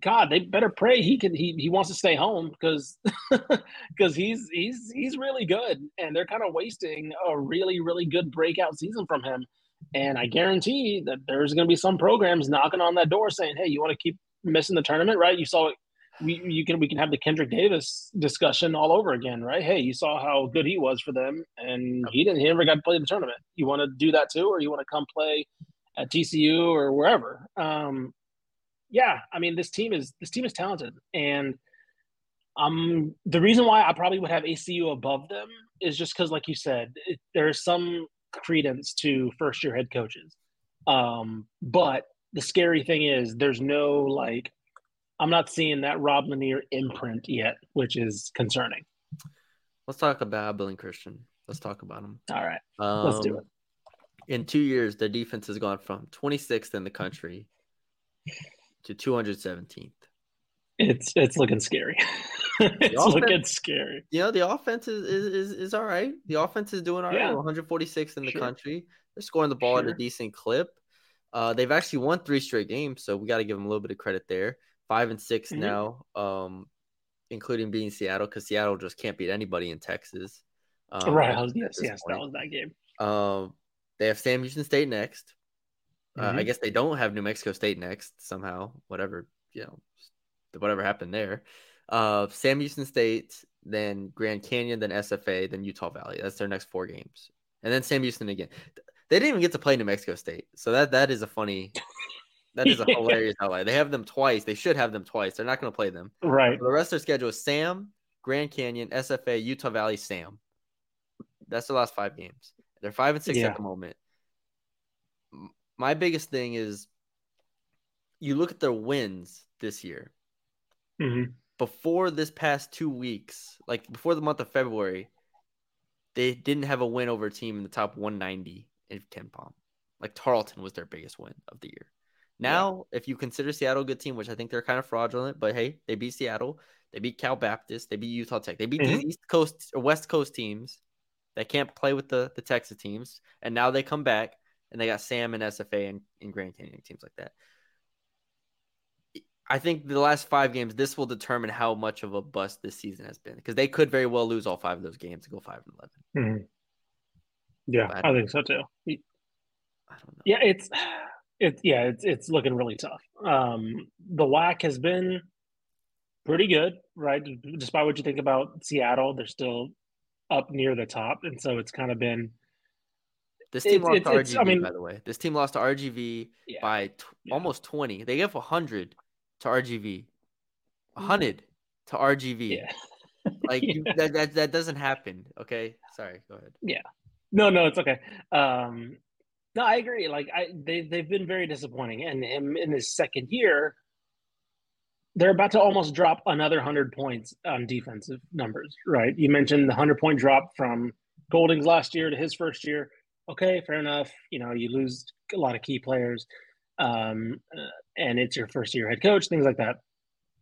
God, they better pray he can. He, he wants to stay home because because [LAUGHS] he's he's he's really good, and they're kind of wasting a really really good breakout season from him. And I guarantee that there's going to be some programs knocking on that door saying, "Hey, you want to keep missing the tournament, right? You saw it. We you can we can have the Kendrick Davis discussion all over again, right? Hey, you saw how good he was for them, and he didn't. He never got to play the tournament. You want to do that too, or you want to come play at TCU or wherever? Um, yeah, I mean this team is this team is talented, and um the reason why I probably would have ACU above them is just because, like you said, it, there's some credence to first year head coaches. Um, but the scary thing is there's no like I'm not seeing that Rob Lanier imprint yet, which is concerning. let's talk about Abilene Christian. Let's talk about him. All right, Um, let's do it. In two years, their defense has gone from 26th in the country to 217th. It's it's looking scary. [LAUGHS] it's offense- looking scary. You know, the offense is is, is, is all right. The offense is doing all right. Yeah. 146th in the Sure. country. They're scoring the ball at a decent clip. Uh, they've actually won three straight games, so we got to give them a little bit of credit there. Five and 6 Mhm. now, um, including beating Seattle because Seattle just can't beat anybody in Texas. Um, right. at I was, yes, yes, that was that game. Um, they have Sam Houston State next. Uh, I Mhm. guess they don't have New Mexico State next somehow. Whatever you know, whatever happened there. Uh, Sam Houston State, then Grand Canyon, then SFA, then Utah Valley. That's their next four games, and then Sam Houston again. They didn't even get to play New Mexico State, so that that is a funny. That is a [LAUGHS] hilarious outlier. They have them twice. They should have them twice. They're not going to play them. Right. The rest of their schedule is Sam, Grand Canyon, SFA, Utah Valley, Sam. That's the last five games. They're five and six Yeah. at the moment. My biggest thing is you look at their wins this year. hmm Before this past two weeks, like before the month of February, they didn't have a win over a team in the top 190 in KenPom. Like Tarleton was their biggest win of the year. Now, if you consider Seattle a good team, which I think they're kind of fraudulent, but hey, they beat Seattle, they beat Cal Baptist, they beat Utah Tech, they beat these Mhm. East Coast or West Coast teams that can't play with the the Texas teams, and now they come back and they got Sam and SFA and, and Grand Canyon teams like that. I think the last five games, this will determine how much of a bust this season has been because they could very well lose all five of those games and go five and eleven. hmm Yeah, But- I think so too. I don't know. Yeah, it's it's yeah, it's it's looking really tough. Um, the WAC has been pretty good, right? Despite what you think about Seattle, they're still up near the top, and so it's kind of been This team It's- lost it's- to RGV, I mean- by the way. This team lost to RGV yeah, by t- Yeah. almost 20. They gave 100 to RGV. 100 to RGV. yeah. [LAUGHS] Like you, that, that that doesn't happen. Okay. Sorry. Go ahead. Yeah. No, no, it's okay. Um, no, I agree. Like I, they they've been very disappointing, and him in his second year, they're about to almost drop another hundred points on defensive numbers. Right? You mentioned the hundred point drop from Golding's last year to his first year. Okay, fair enough. You know, you lose a lot of key players, um, uh, and it's your first year head coach, things like that.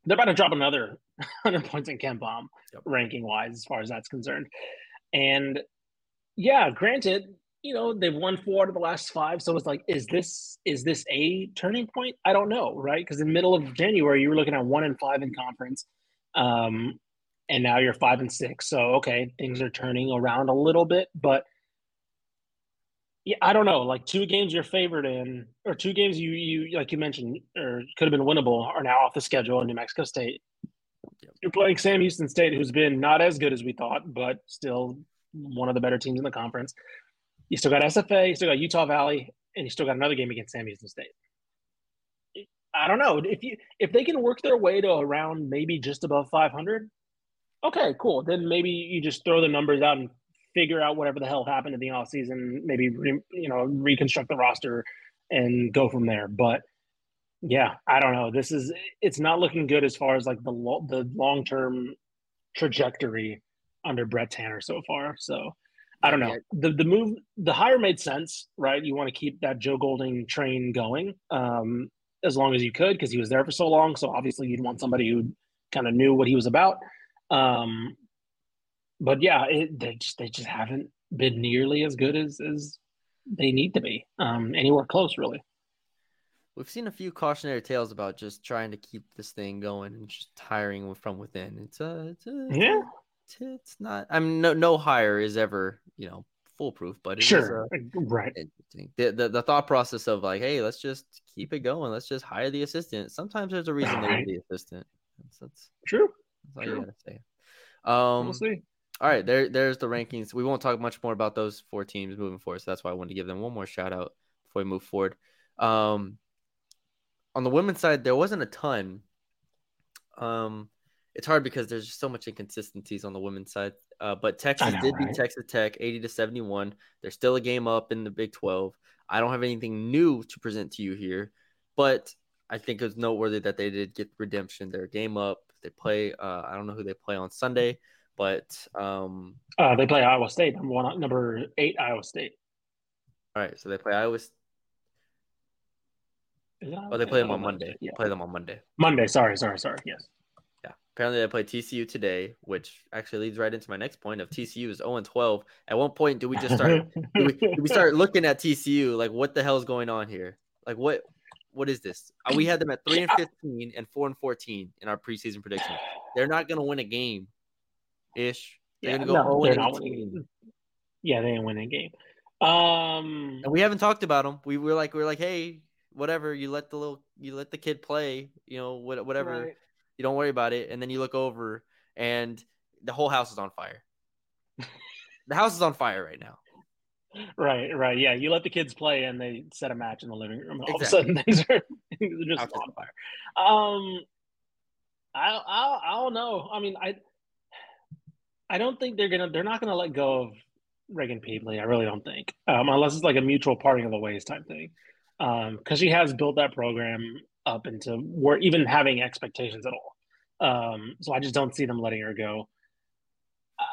They're about to drop another [LAUGHS] hundred points in KenPom, Yep. ranking wise, as far as that's concerned, and yeah, granted, you know, they've won four out of the last five. So it's like, is this is this a turning point? I don't know, right? Because in the middle of January, you were looking at one and five in conference. Um, and now you're five and six. So okay, things are turning around a little bit, but yeah, I don't know. Like two games you're favored in, or two games you you like you mentioned, or could have been winnable, are now off the schedule in New Mexico State. Yep. You're playing Sam Houston State, who's been not as good as we thought, but still one of the better teams in the conference. You still got SFA, you still got Utah Valley, and you still got another game against Sam Houston State. I don't know if you if they can work their way to around maybe just above 500. Okay, cool. Then maybe you just throw the numbers out and figure out whatever the hell happened in the offseason. Maybe re, you know reconstruct the roster and go from there. But yeah, I don't know. This is it's not looking good as far as like the lo- the long term trajectory under Brette Tanner so far. So I don't know. The the move the hire made sense, right? You want to keep that Joe Golding train going um, as long as you could because he was there for so long. So obviously you'd want somebody who kind of knew what he was about. Um, but yeah, it, they just they just haven't been nearly as good as as they need to be. Um, anywhere close, really. We've seen a few cautionary tales about just trying to keep this thing going and just hiring from within. It's a, it's a Yeah. It's, it's not. I mean, no, no hire is ever you know foolproof, but it is, Sure, uh, right. interesting. The, the the thought process of like, hey, let's just keep it going. Let's just hire the assistant. Sometimes there's a reason they Right. need the assistant. That's that's, True. that's all you gotta say. Um, we'll see. All right, there there's the rankings. We won't talk much more about those four teams moving forward, so that's why I wanted to give them one more shout out before we move forward. Um, on the women's side, there wasn't a ton. Um, it's hard because there's just so much inconsistencies on the women's side. Uh, but Texas know, did beat right? Texas Tech 80 to 71. There's still a game up in the Big 12. I don't have anything new to present to you here, but I think it's noteworthy that they did get redemption. Their game up. They play. Uh, I don't know who they play on Sunday, but um, Uh, they play Iowa State. Number one, number eight, Iowa State. all right. So they play Iowa. Is Iowa Oh, they play them on. Monday. Yeah. Play them on Monday. Monday. Sorry, sorry, sorry. Yes. Yeah. Apparently they play TCU today, which actually leads right into my next point of TCU is 0 and 12. At one point, do we just start do we, do we start looking at TCU like what the hell's going on here? Like what what is this? Uh, We had them at 3 and 15 and 4 and 14 in our preseason prediction. They're not going to win a game ish. They're Yeah, to go no, 0 they're and not 18. winning. Yeah, they ain't winning a game. Um, And we haven't talked about them. We were like we are like, "Hey, whatever, you let the little you let the kid play, you know, what- whatever. right. You don't worry about it." And then you look over and the whole house is on fire. [LAUGHS] the house is on fire right now. Right, right. Yeah, you let the kids play and they set a match in the living room. All Exactly. of a sudden, [LAUGHS] things are just on fire. Um, I, I I don't know. I mean, I I don't think they're gonna. They're not gonna let go of Raegan Pebley. I really don't think, um, unless it's like a mutual parting of the ways type thing. Because she has built that program up into where even having expectations at all. Um, so I just don't see them letting her go. Uh,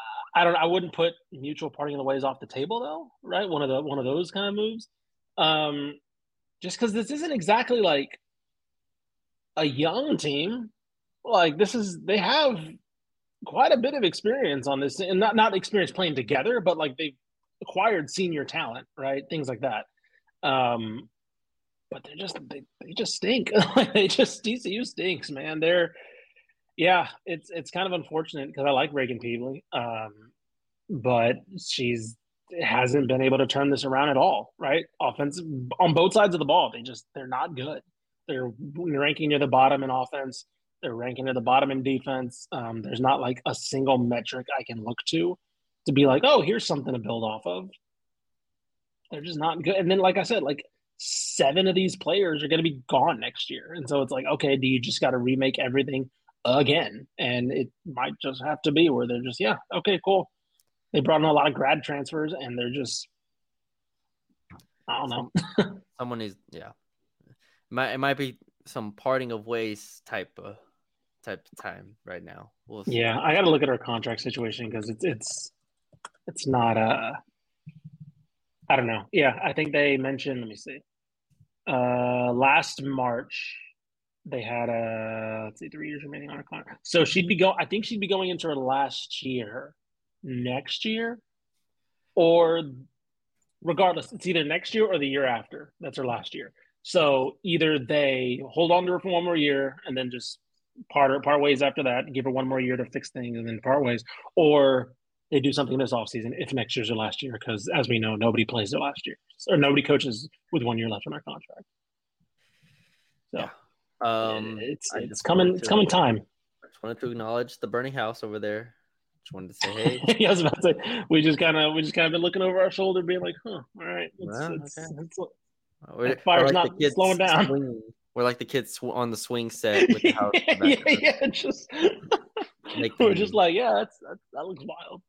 I don't. I wouldn't put mutual parting of the ways off the table though. Right, one of the one of those kind of moves. Um, just because this isn't exactly like a young team. Like this is they have quite a bit of experience on this, and not not experience playing together, but like they've acquired senior talent, right? Things like that. Um, but they're just they, they just stink. [LAUGHS] they just TCU stinks, man. They're yeah, it's it's kind of unfortunate because I like Raegan Pebley, um, but she's hasn't been able to turn this around at all. Right, offensive on both sides of the ball, they just they're not good. They're ranking near the bottom in offense. They're ranking near the bottom in defense. Um, there's not like a single metric I can look to to be like, oh, here's something to build off of. They're just not good. And then, like I said, like seven of these players are going to be gone next year. And so it's like, okay, do you just got to remake everything again? And it might just have to be where they're just, yeah, okay, cool. They brought in a lot of grad transfers and they're just, I don't know. [LAUGHS] Someone is yeah. It might it might be some parting of ways type of type of time right now. We'll. Yeah, I got to look at our contract situation because it's it's it's not uh I don't know. Yeah, I think they mentioned. Let me see. Uh, last March, they had a let's see, three years remaining on her contract. So she'd be going. I think she'd be going into her last year next year, or regardless, it's either next year or the year after. That's her last year. So either they hold on to her for one more year and then just part part ways after that, give her one more year to fix things and then part ways, or they do something this offseason if next year's their last year, because as we know, nobody plays their last year. Or nobody coaches with one year left on their contract. So. Um, it's it's coming it's coming time. just wanted to acknowledge the burning house over there. Just wanted to say hey. [LAUGHS] yeah, I was about to say we just kind of we just kind of been looking over our shoulder, being like, "Huh, all right, it's, Well, it's, okay. it's, We're, That fire's we're not slowing down. swinging. We're like the kids sw- on the swing set [LAUGHS] with the house. yeah, yeah, just [LAUGHS] Make we're just like, yeah, that's, that's that looks wild.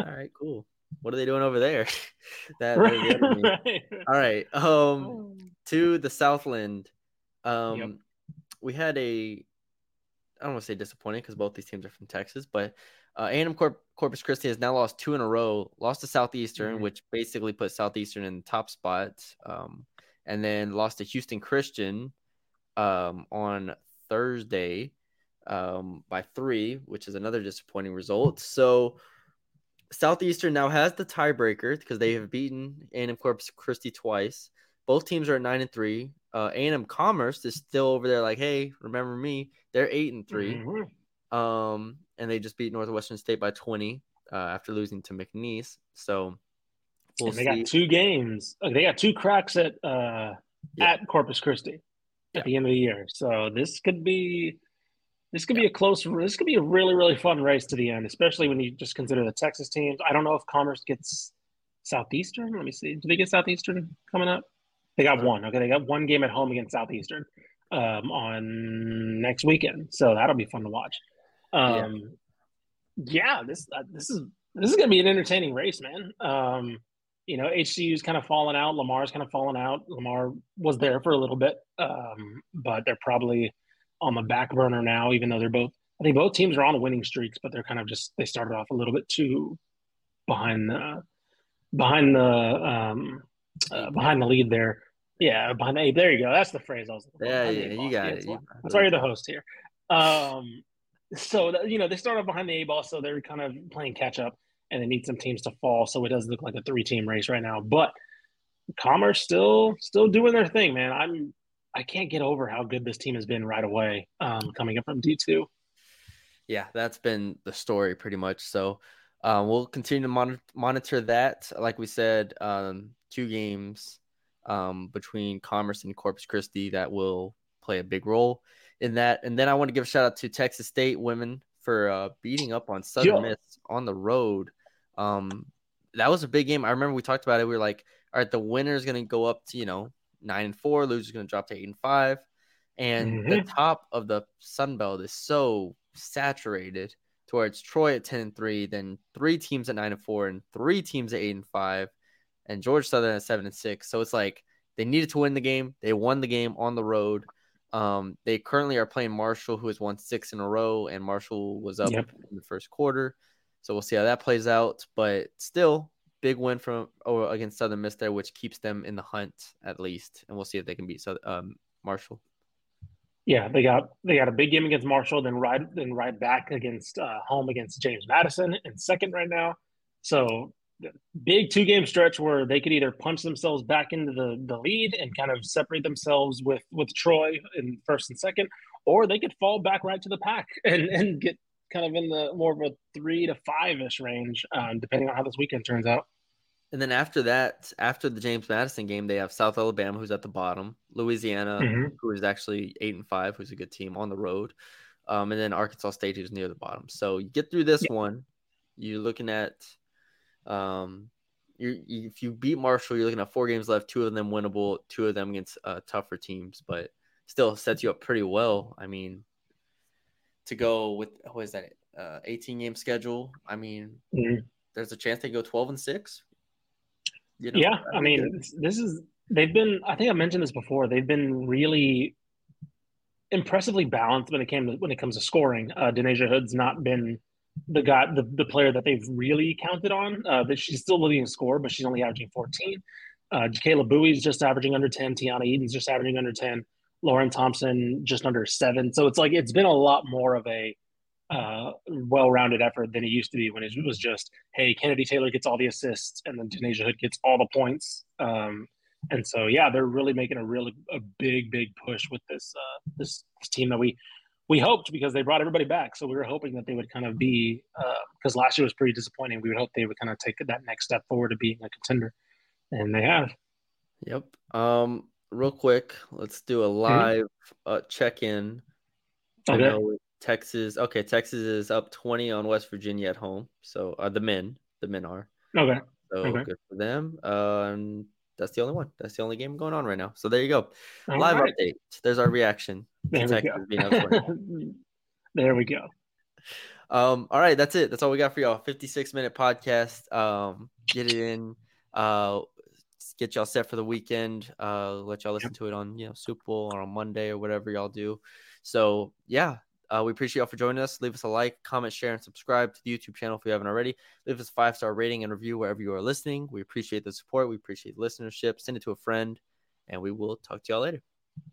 All right, cool. What are they doing over there? [LAUGHS] that, right, right. All right. Um, to the Southland. Um, Yep. we had a. I don't want to say disappointing because both these teams are from Texas, but uh, A&M Corp- Corpus Christi has now lost two in a row. Lost to Southeastern, Mhm. which basically put Southeastern in the top spot, um, and then lost to Houston Christian um, on Thursday um, by three, which is another disappointing result. So Southeastern now has the tiebreaker because they have beaten A&M Corpus Christi twice. Both teams are at nine and three. Uh, A&M Commerce is still over there, like, hey, remember me? They're eight and 3 Mhm. Um, and they just beat Northwestern State by twenty uh, after losing to McNeese. So we'll they see. got two games. Like, they got two cracks at uh, Yeah. at Corpus Christi at the end of the year. So this could be this could be a close. This could be a really really fun race to the end, especially when you just consider the Texas teams. I don't know if Commerce gets Southeastern. Let me see. Do they get Southeastern coming up? They got Uh, one. Okay, they got one game at home against Southeastern um, on next weekend. So that'll be fun to watch. Yeah. Um, yeah, this uh, this is this is gonna be an entertaining race, man. Um, you know, HCU's kind of fallen out. Lamar's kind of fallen out. Lamar was there for a little bit, um, but they're probably on the back burner now. Even though they're both, I think both teams are on winning streaks, but they're kind of just they started off a little bit too behind the behind the um, uh, behind the lead there. Yeah, behind the A. There you go. That's the phrase I was. yeah, yeah, you ball. got Yeah, it. that's You- why- That's why you're the host here. Um, so that- you know they start off behind the A ball, so they're kind of playing catch up, and they need some teams to fall. So it does look like a three team race right now. But Commerce still still doing their thing, man. I'm I can't get over how good this team has been right away, um, coming up from D two. yeah, that's been the story pretty much. So um, we'll continue to mon- monitor that. Like we said, um, two games um, between Commerce and Corpus Christi that will play a big role in that. And then I want to give a shout out to Texas State women for uh, beating up on Southern Yeah. Miss on the road. Um, that was a big game. I remember we talked about it. We were like, all right, the winner is going to go up to you know nine and four, loser's going to drop to eight and five. And the top of the Sun Belt is so saturated towards Troy at 10 and 3, then three teams at 9 and 4, and three teams at 8 and 5, and Georgia Southern at 7 and 6. So it's like they needed to win the game. They won the game on the road. Um, they currently are playing Marshall, who has won six in a row, and Marshall was up Yep. in the first quarter. So we'll see how that plays out. But still, big win from or against Southern Miss there, which keeps them in the hunt at least. And we'll see if they can beat South, um, Marshall. Yeah, they got they got a big game against Marshall, then right then right back against uh, home against James Madison in second right now. So big two game stretch where they could either punch themselves back into the the lead and kind of separate themselves with with Troy in first and second, or they could fall back right to the pack [LAUGHS] and and get kind of in the more of a three to five ish range, um, depending on how this weekend turns out. And then after that, after the James Madison game, they have South Alabama, who's at the bottom, Louisiana, Mhm. who is actually eight and five, who's a good team on the road, um, and then Arkansas State, who's near the bottom. So you get through this one, you're looking at, um, you if you beat Marshall, you're looking at four games left, two of them winnable, two of them against uh, tougher teams, but still sets you up pretty well. I mean, to go with what is that, uh, 18 game schedule? I mean, Mhm. there's a chance they go 12 and six. You know, yeah, I mean, this is they've been. I think I mentioned this before. They've been really impressively balanced when it came to, when it comes to scoring. Uh, Da'Nasia Hood's not been the guy, the, the player that they've really counted on. Uh, that she's still leading score, but she's only averaging 14. Uh, Kayla Bowie's just averaging under 10. Tiana Eden's just averaging under 10. Lauren Thompson just under seven. So it's like it's been a lot more of a uh, well-rounded effort than it used to be when it was just, hey, Kennedy Taylor gets all the assists and then Da'Nasia Hood gets all the points. Um, and so, yeah, they're really making a really a big, big push with this uh, this, this team that we we hoped because they brought everybody back. So we were hoping that they would kind of be because last year was pretty disappointing. We would hope they would kind of take that next step forward to being a contender, and they have. Yep. Um, real quick, let's do a live uh, check in. Okay. Texas. Okay, Texas is up 20 on West Virginia at home. So uh, the men, the men are. Okay. So Okay. good for them. And that's the only one. That's the only game going on right now. So there you go. All Live right. update. There's our reaction. There we go. being up 20. [LAUGHS] there we go. Um, all right, that's it. That's all we got for y'all. 56 minute podcast. Um, get it in. Uh, get y'all set for the weekend. Uh, let y'all listen to it on you know Super Bowl or on Monday or whatever y'all do. So yeah, uh, we appreciate y'all for joining us. Leave us a like, comment, share, and subscribe to the YouTube channel if you haven't already. Leave us a five star rating and review wherever you are listening. We appreciate the support. We appreciate the listenership. Send it to a friend, and we will talk to y'all later.